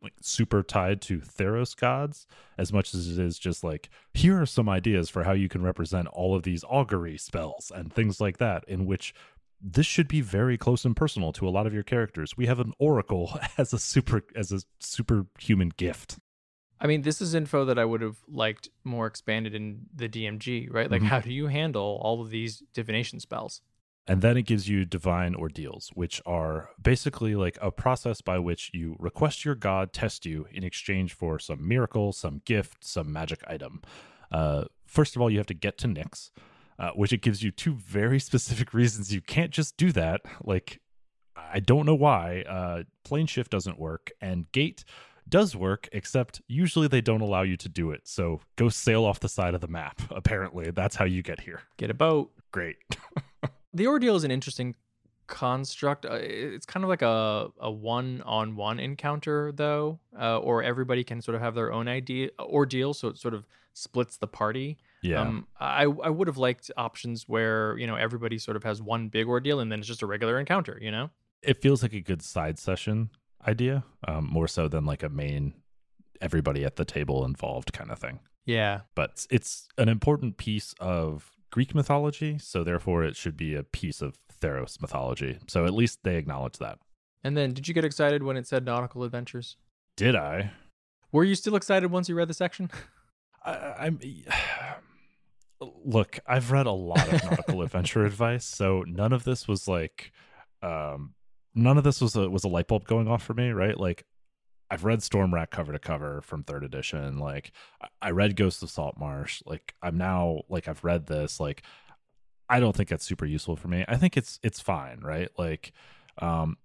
like super tied to Theros gods as much as it is just like here are some ideas for how you can represent all of these augury spells and things like that in which this should be very close and personal to a lot of your characters. We have an oracle *laughs* as a super as a superhuman gift. I mean, this is info that I would have liked more expanded in the DMG, right? Like, Mhm. how do you handle all of these divination spells? And then it gives you divine ordeals, which are basically like a process by which you request your god test you in exchange for some miracle, some gift, some magic item. Uh, first of all, you have to get to Nyx, uh, which it gives you two very *laughs* specific reasons you can't just do that. Like, I don't know why. Uh, plane shift doesn't work, and gate does work, except usually they don't allow you to do it. So go sail off the side of the map. *laughs* Apparently, that's how you get here. Get a boat. Great. *laughs* The ordeal is an interesting construct. Uh, It's kind of like a, a one on one encounter, though, uh, or everybody can sort of have their own idea ordeal. So it sort of splits the party. Yeah. Um, I I would have liked options where you know everybody sort of has one big ordeal and then it's just a regular encounter. You know. it feels like a good side session idea, um, more so than like a main everybody at the table involved kind of thing. Yeah. But it's an important piece of Greek mythology, so therefore it should be a piece of Theros mythology. So at least they acknowledge that. And then, did you get excited when it said nautical adventures? Did I? Were you still excited once you read the section? *laughs* I I'm look, I've read a lot of *laughs* nautical adventure advice, so none of this was like um none of this was a was a light bulb going off for me, right? Like I've read Stormwrack cover to cover from third edition. Like I- I read Ghost of Salt Marsh. Like I'm now like I've read this. Like I don't think that's super useful for me. I think it's it's fine, right? Like um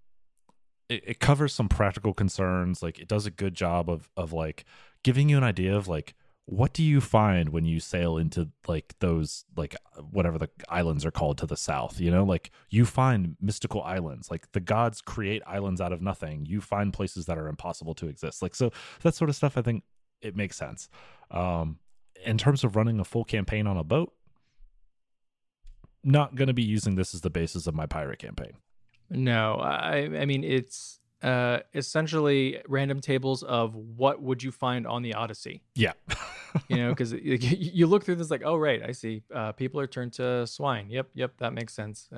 it, it covers some practical concerns. Like it does a good job of of like giving you an idea of like what do you find when you sail into like those like whatever the islands are called to the south you know? Like you find mystical islands. Like the gods create islands out of nothing. You find places that are impossible to exist. Like so that sort of stuff i think it makes sense. Um in terms of running a full campaign on a boat not going to be using this as the basis of my pirate campaign. No, I I mean it's uh essentially random tables of what would you find on the Odyssey. yeah *laughs* You know, because *laughs* you look through this like, oh right, I see. Uh, people are turned to swine. Yep, yep, that makes sense.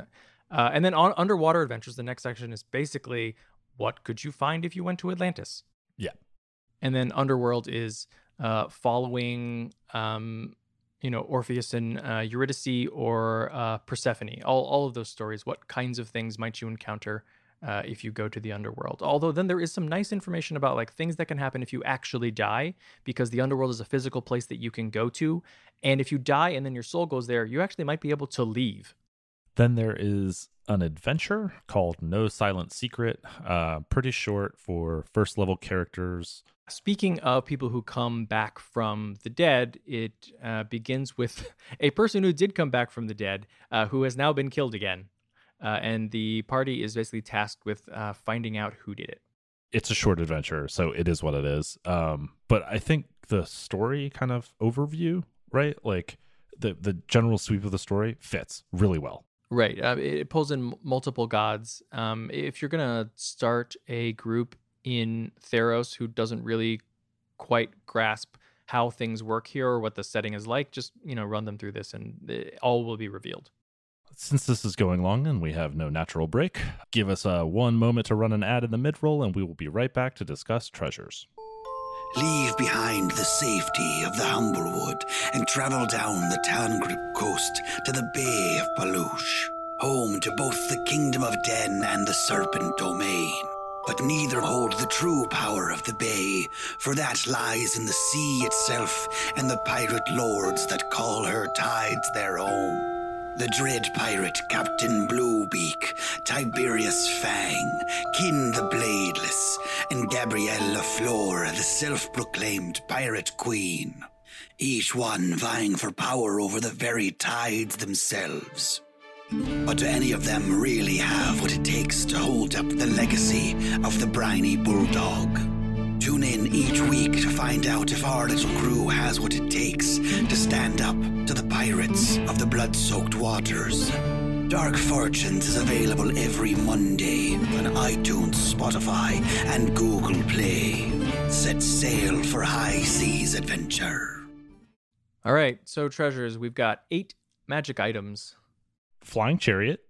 Uh, and then on underwater adventures, the next section is basically what could you find if you went to Atlantis. Yeah. And then underworld is uh, following. Um, you know Orpheus and uh, Eurydice or uh, Persephone. All all of those stories. What kinds of things might you encounter uh, if you go to the underworld? Although then there is some nice information about like things that can happen if you actually die, because the underworld is a physical place that you can go to, and if you die and then your soul goes there, you actually might be able to leave. Then there is an adventure called No Silent Secret. Uh, pretty short for first level characters. Speaking of people who come back from the dead, it uh, begins with *laughs* a person who did come back from the dead, uh, who has now been killed again. Uh, and the party is basically tasked with uh, finding out who did it. It's a short adventure, so it is what it is. Um, but I think the story kind of overview, right? Like the the general sweep of the story fits really well. Right. Uh, it, pulls in multiple gods. Um, if you're gonna start a group in Theros who doesn't really quite grasp how things work here or what the setting is like, just you know run them through this, and it, all will be revealed. Since this is going long and we have no natural break, give us a one moment to run an ad in the mid roll, and we will be right back to discuss treasures. Leave behind the safety of the Humblewood and travel down the Tangrip coast to the Bay of Palouche, home to both the Kingdom of Den and the Serpent Domain. But neither hold the true power of the bay, for that lies in the sea itself and the pirate lords that call her tides their own. The dread pirate Captain Bluebeak, Tiberius Fang, Kin the Bladeless, and Gabrielle LaFleur, the self proclaimed pirate queen. Each one vying for power over the very tides themselves. But do any of them really have what it takes to hold up the legacy of the briny bulldog? Tune in each week to find out if our little crew has what it takes to stand up to the pirates of the blood soaked waters. Dark Fortunes is available every Monday on iTunes, Spotify, and Google Play. Set sail for high seas adventure. All right. So treasures, we've got eight magic items. Flying chariot,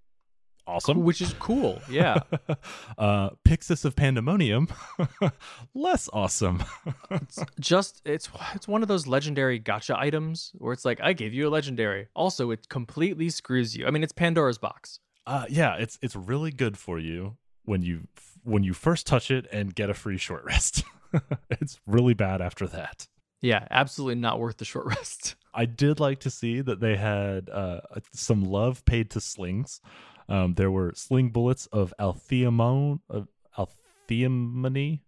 awesome. which is cool. Yeah. *laughs* uh, Pyxis of Pandemonium, *laughs* less awesome. it's just it's it's one of those legendary gotcha items where it's like I gave you a legendary. Also, it completely screws you. I mean, it's Pandora's box. Uh, yeah, it's it's really good for you when you when you first touch it and get a free short rest. *laughs* it's really bad after that. Yeah, absolutely not worth the short rest. I did like to see that they had uh, some love paid to slings. Um, there were sling bullets of Altheamon, of Altheamony,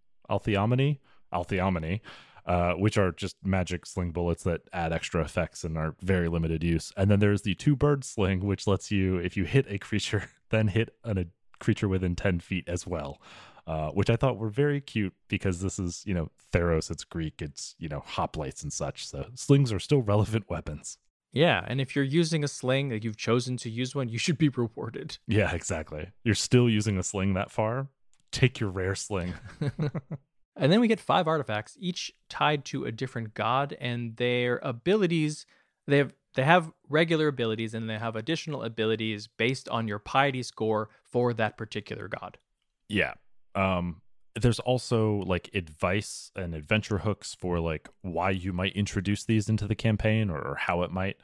Altheamony, uh, which are just magic sling bullets that add extra effects and are very limited use. And then there's the two bird sling, which lets you, if you hit a creature, *laughs* then hit an, a creature within 10 feet as well. Uh, which I thought were very cute because this is, you know, Theros, it's Greek, it's, you know, hoplites and such. So slings are still relevant *laughs* weapons. Yeah, and if you're using a sling, like you've chosen to use one, you should be rewarded. Yeah, exactly. You're still using a sling that far. Take your rare sling. *laughs* and then we get five artifacts, each tied to a different god, and their abilities. They have they have regular abilities, and they have additional abilities based on your piety score for that particular god. Yeah. Um, there's also like advice and adventure hooks for like why you might introduce these into the campaign or, how it might.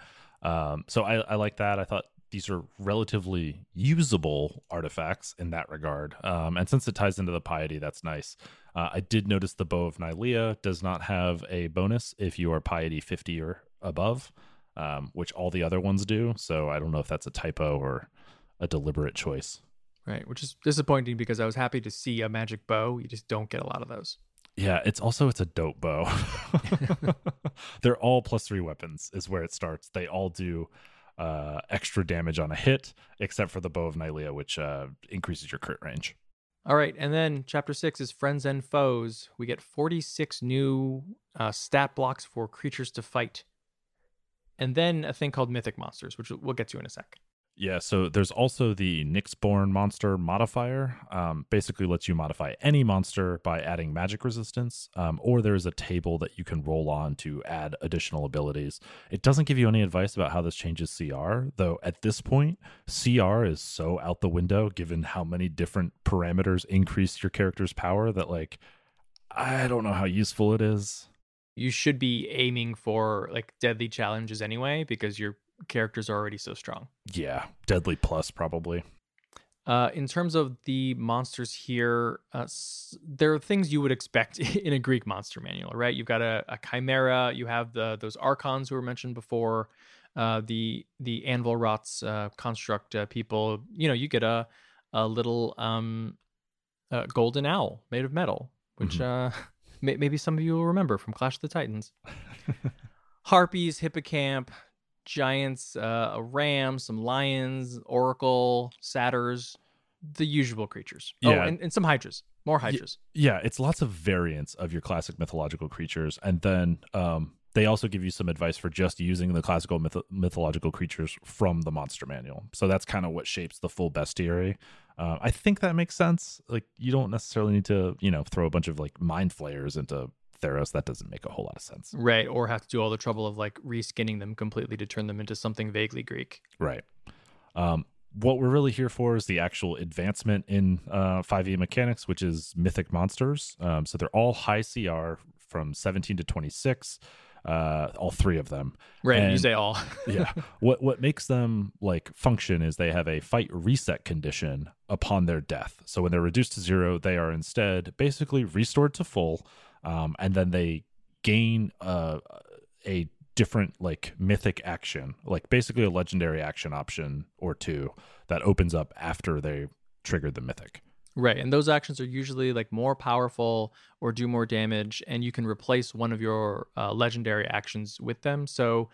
Um, so I, I like that. I thought these are relatively usable artifacts in that regard. Um, and since it ties into the piety, that's nice. Uh, I did notice the Bow of Nylea does not have a bonus if you are piety 50 or above, um, which all the other ones do. So I don't know if that's a typo or a deliberate choice. Right, which is disappointing because I was happy to see a magic bow. You just don't get a lot of those. Yeah, it's also it's a dope bow. *laughs* *laughs* They're all plus three weapons is where it starts. They all do uh, extra damage on a hit, except for the bow of Nylea, which uh, increases your crit range. All right, and then chapter six is friends and foes. We get forty six new uh, stat blocks for creatures to fight, and then a thing called mythic monsters, which we'll get to in a sec. Yeah, so there's also the Nyxborn monster modifier. Um, basically, lets you modify any monster by adding magic resistance, um, or there's a table that you can roll on to add additional abilities. It doesn't give you any advice about how this changes CR, though. At this point, CR is so out the window given how many different parameters increase your character's power that, like, I don't know how useful it is. You should be aiming for like deadly challenges anyway, because you're characters are already so strong. Yeah, deadly plus probably. Uh, in terms of the monsters here, uh, s- there are things you would expect *laughs* in a Greek monster manual, right? You've got a, a chimera, you have the those archons who were mentioned before, uh, the the anvilwroughts uh, construct uh, people. You know, you get a a little um, golden owl made of metal, which uh, *laughs* may- maybe some of you will remember from Clash of the Titans. *laughs* Harpies, hippocamp, giants, uh, a ram, some lions, oracle, satyrs, the usual creatures. Oh, Yeah. and, and some hydras, more hydras. Yeah, it's lots of variants of your classic mythological creatures, and then um, they also give you some advice for just using the classical myth- mythological creatures from the monster manual. So that's kind of what shapes the full bestiary. Uh, I think that makes sense. Like you don't necessarily need to, you know, throw a bunch of like mind flayers into Theros. That doesn't make a whole lot of sense. Right, or have to do all the trouble of like reskinning them completely to turn them into something vaguely Greek. Right. Um, what we're really here for is the actual advancement in uh, 5e mechanics, which is mythic monsters. Um, so they're all high CR from 17 to 26, uh, all three of them. Right, and, you say all. *laughs* yeah. What what makes them like function is they have a fight reset condition upon their death. So when they're reduced to zero, they are instead basically restored to full, um, and then they gain uh, a different like mythic action, like basically a legendary action option or two that opens up after they trigger the mythic. Right, and those actions are usually like more powerful or do more damage, and you can replace one of your uh, legendary actions with them. So,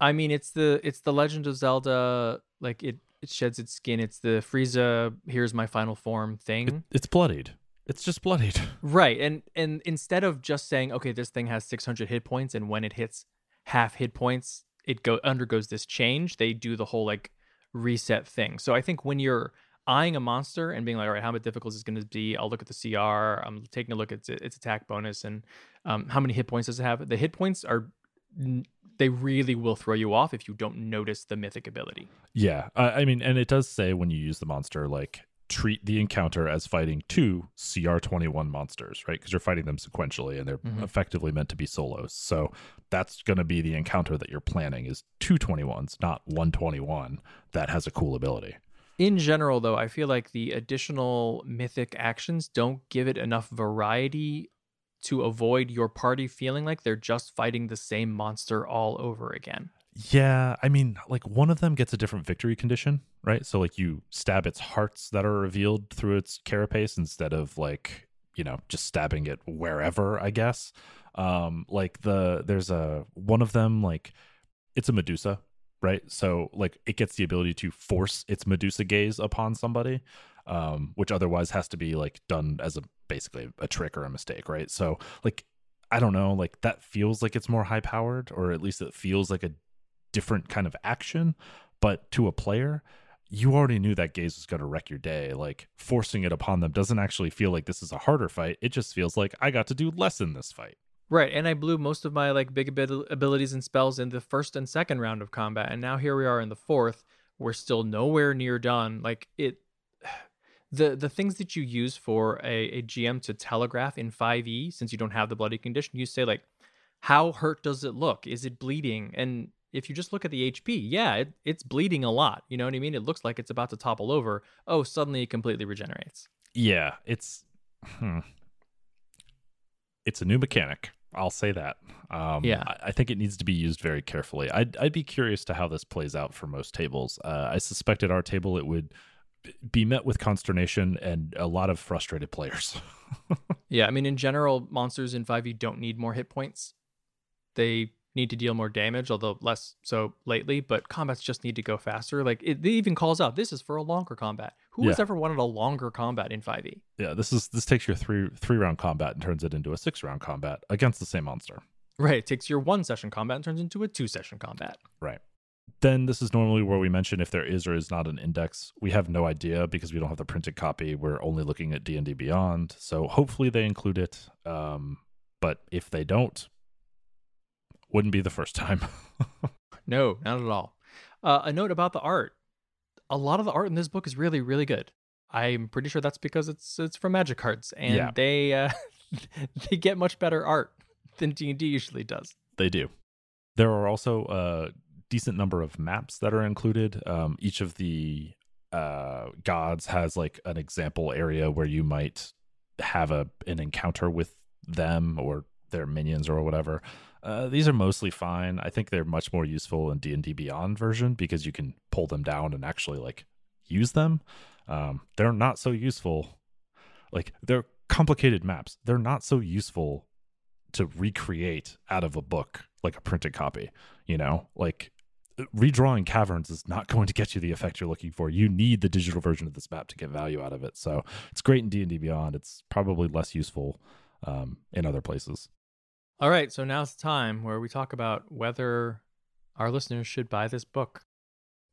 I mean, it's the it's the Legend of Zelda, like it it sheds its skin. It's the Frieza, here's my final form thing. It, it's bloodied. It's just bloodied. *laughs* Right. And and instead of just saying, okay, this thing has 600 hit points and when it hits half hit points, it go undergoes this change, they do the whole like reset thing. So I think when you're eyeing a monster and being like, all right, how much difficult is it going to be? I'll look at the CR. I'm taking a look at its, its attack bonus and um, how many hit points does it have? The hit points are they really will throw you off if you don't notice the mythic ability. Yeah, I, I mean, and it does say when you use the monster, like treat the encounter as fighting two CR21 monsters, right? Because you're fighting them sequentially and they're Mhm. effectively meant to be solos. So that's going to be the encounter that you're planning is two 21s, not 121 that has a cool ability. In general, though, I feel like the additional mythic actions don't give it enough variety to avoid your party feeling like they're just fighting the same monster all over again. Yeah, I mean, like one of them gets a different victory condition, right? So like you stab its hearts that are revealed through its carapace instead of like, you know, just stabbing it wherever, I guess. Um like the there's a one of them like it's a Medusa, right? So like it gets the ability to force its Medusa gaze upon somebody, um which otherwise has to be like done as a basically a trick or a mistake, right? So like I don't know, like that feels like it's more high powered or at least it feels like a different kind of action but to a player you already knew that gaze was going to wreck your day like forcing it upon them doesn't actually feel like this is a harder fight it just feels like i got to do less in this fight Right, and I blew most of my like big abil- abilities and spells in the first and second round of combat, and now here we are in the fourth. We're still nowhere near done. Like it, *sighs* the the things that you use for a, a GM to telegraph in five E, since you don't have the bloody condition, you say like, how hurt does it look? Is it bleeding? And if you just look at the HP, yeah, it, it's bleeding a lot. You know what I mean? It looks like it's about to topple over. Oh, suddenly it completely regenerates. yeah it's hmm. it's a new mechanic i'll say that um Yeah. I, I think it needs to be used very carefully i'd, I'd be curious to how this plays out for most tables uh, i suspect at our table it would be met with consternation and a lot of frustrated players *laughs* Yeah, I mean, in general, monsters in 5e don't need more hit points. They need to deal more damage, although less so lately, but combats just need to go faster. Like, it, it even calls out this is for a longer combat. Who has ever wanted a longer combat in E? 5e? yeah this is this takes your three three round combat and turns it into a six round combat against the same monster Right. It takes your one session combat and turns into a two session combat. right then this is normally where we mention if there is or is not an index we have no idea because we don't have the printed copy we're only looking at d&d beyond so hopefully they include it um, but if they don't wouldn't be the first time *laughs* No, not at all. Uh, a note about the art. A lot of the art in this book is really, really good. I'm pretty sure that's because it's it's from Magic Cards, and Yeah. they uh, *laughs* they get much better art than D and D usually does. They do. There are also a decent number of maps that are included. Um, each of the uh, gods has like an example area where you might have a an encounter with them or their minions or whatever. Uh, these are mostly fine. I think they're much more useful in D and D Beyond version because you can pull them down and actually like use them. Um, they're not so useful. Like they're complicated maps. They're not so useful to recreate out of a book like a printed copy you know like redrawing caverns is not going to get you the effect you're looking for you need the digital version of this map to get value out of it so it's great in d&d beyond it's probably less useful um, in other places All right, so now's the time where we talk about whether our listeners should buy this book.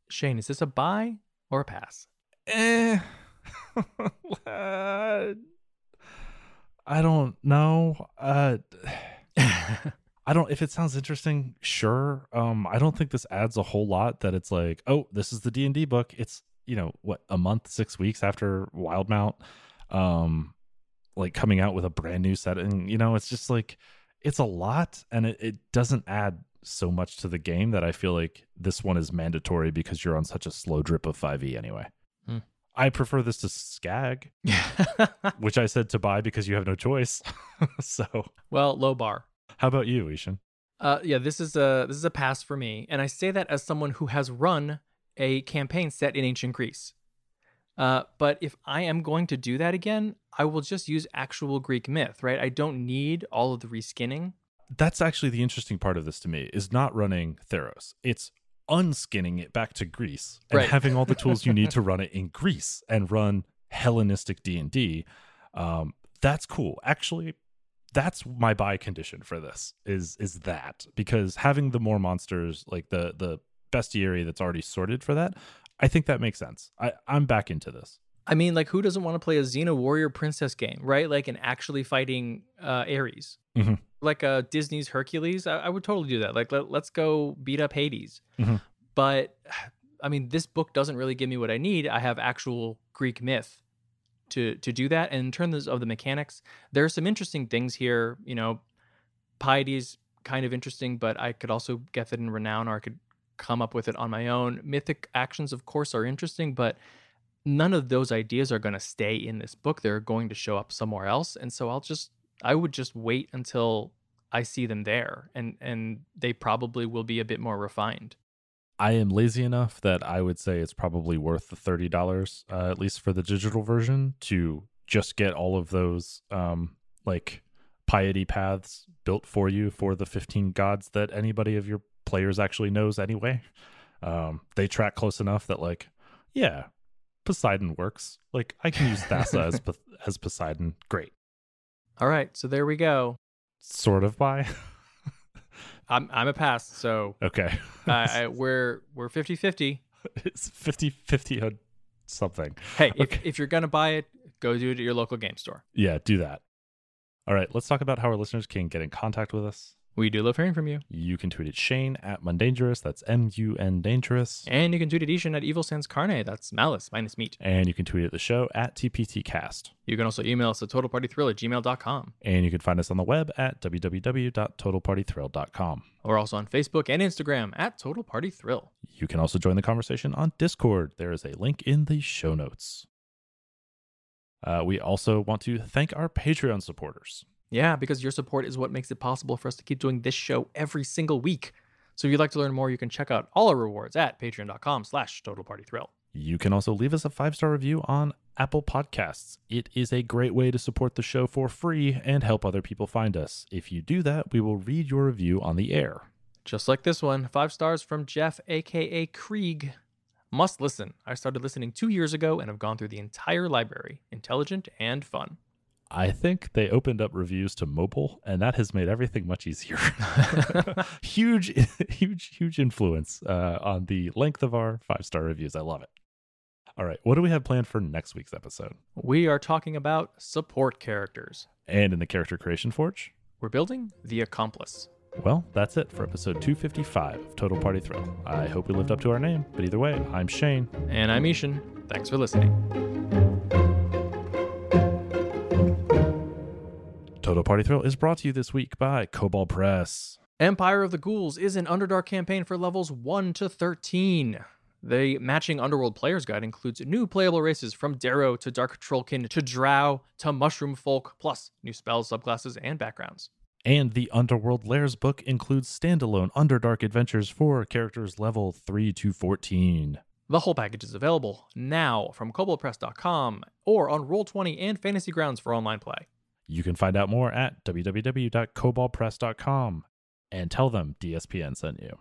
Shane, is this a buy or a pass? eh *laughs* i don't know uh I don't if it sounds interesting, sure. Um I don't think this adds a whole lot that it's like, oh, this is the D&D book. It's, you know, what, a month, 6 weeks after Wildemount um like coming out with a brand new setting, you know, it's just like it's a lot and it, it doesn't add so much to the game that I feel like this one is mandatory because you're on such a slow drip of 5e anyway. Hmm. I prefer this to Skag, *laughs* which I said to buy because you have no choice. *laughs* so, well, low bar. how about you, I-Hsien? Uh, yeah, this is a this is a pass for me, and I say that as someone who has run a campaign set in ancient Greece. Uh, but if I am going to do that again, I will just use actual Greek myth, right? I don't need all of the reskinning. that's actually the interesting part of this to me is not running Theros. It's unskinning it back to Greece and Right. having all the *laughs* tools you need to run it in Greece and run Hellenistic D and D. Um, that's cool. Actually, that's my buy condition for this is is that because having the more monsters like the the bestiary that's already sorted for that, I think that makes sense. I I'm back into this. I mean, like, who doesn't want to play a Xena warrior princess game, right? Like, an actually fighting uh, Ares. like a Disney's Hercules, I, I would totally do that. Like, let, us go beat up Hades. Mhm. But *sighs* I mean, this book doesn't really give me what I need. I have actual Greek myth to to do that. And in terms of the mechanics, there are some interesting things here. You know, piety is kind of interesting, but I could also get that in renown, or I could come up with it on my own. Mythic actions, of course, are interesting, but none of those ideas are going to stay in this book. They're going to show up somewhere else. And so I'll just I would just wait until I see them there and and they probably will be a bit more refined. I am lazy enough that I would say it's probably worth the thirty dollars, uh, at least for the digital version, to just get all of those um, like piety paths built for you for the fifteen gods that anybody of your players actually knows anyway. Um, they track close enough that like, yeah, Poseidon works. Like I can use Thassa as *laughs* as Poseidon. Great. All right, so there we go. Sort of buy. *laughs* I'm I'm a pass, so okay. I, *laughs* I, we're we're 50-50. it's 50-50 on something. Hey, if, if you're gonna buy it, go do it at your local game store. Yeah, do that. All right, let's talk about how our listeners can get in contact with us. We do love hearing from you. You can tweet at Shane at Mundangerous. That's M U N Dangerous. And you can tweet at I-Hsien at Evil Sans Carne. That's malice minus meat. And you can tweet at the show at TPTcast. You can also email us at totalpartythrill at gmail.com. And you can find us on the web at www.totalpartythrill.com. We're also on Facebook and Instagram at Total Party Thrill. You can also join the conversation on Discord. There is a link in the show notes. Uh, we also want to thank our Patreon supporters. Yeah, because your support is what makes it possible for us to keep doing this show every single week. So if you'd like to learn more, you can check out all our rewards at patreon.com slash totalpartythrill. You can also leave us a five star review on Apple Podcasts. It is a great way to support the show for free and help other people find us. If you do that, we will read your review on the air. Just like this one, five stars from Jeff, aka Krieg. Must listen. I started listening two years ago and have gone through the entire library. Intelligent and fun. I think they opened up reviews to mobile, and that has made everything much easier. *laughs* huge, *laughs* huge, huge influence uh, on the length of our five star reviews. I love it. All right, what do we have planned for next week's episode? We are talking about support characters. And in the Character Creation Forge? We're building the Accomplice. Well, that's it for episode 255 of Total Party Thrill. I hope we lived up to our name, but either way, I'm Shane. And I'm I-Hsien. Thanks for listening. Total Party Thrill is brought to you this week by Kobold Press. Empire of the Ghouls is an Underdark campaign for levels 1 to 13. The matching Underworld Player's Guide includes new playable races from Derro to Dark Trollkin to Drow to Mushroom Folk, plus new spells, subclasses, and backgrounds. And the Underworld Lairs book includes standalone Underdark adventures for characters level 3 to 14. The whole package is available now from koboldpress.com or on Roll20 and Fantasy Grounds for online play. You can find out more at www.koboldpress.com and tell them DSPN sent you.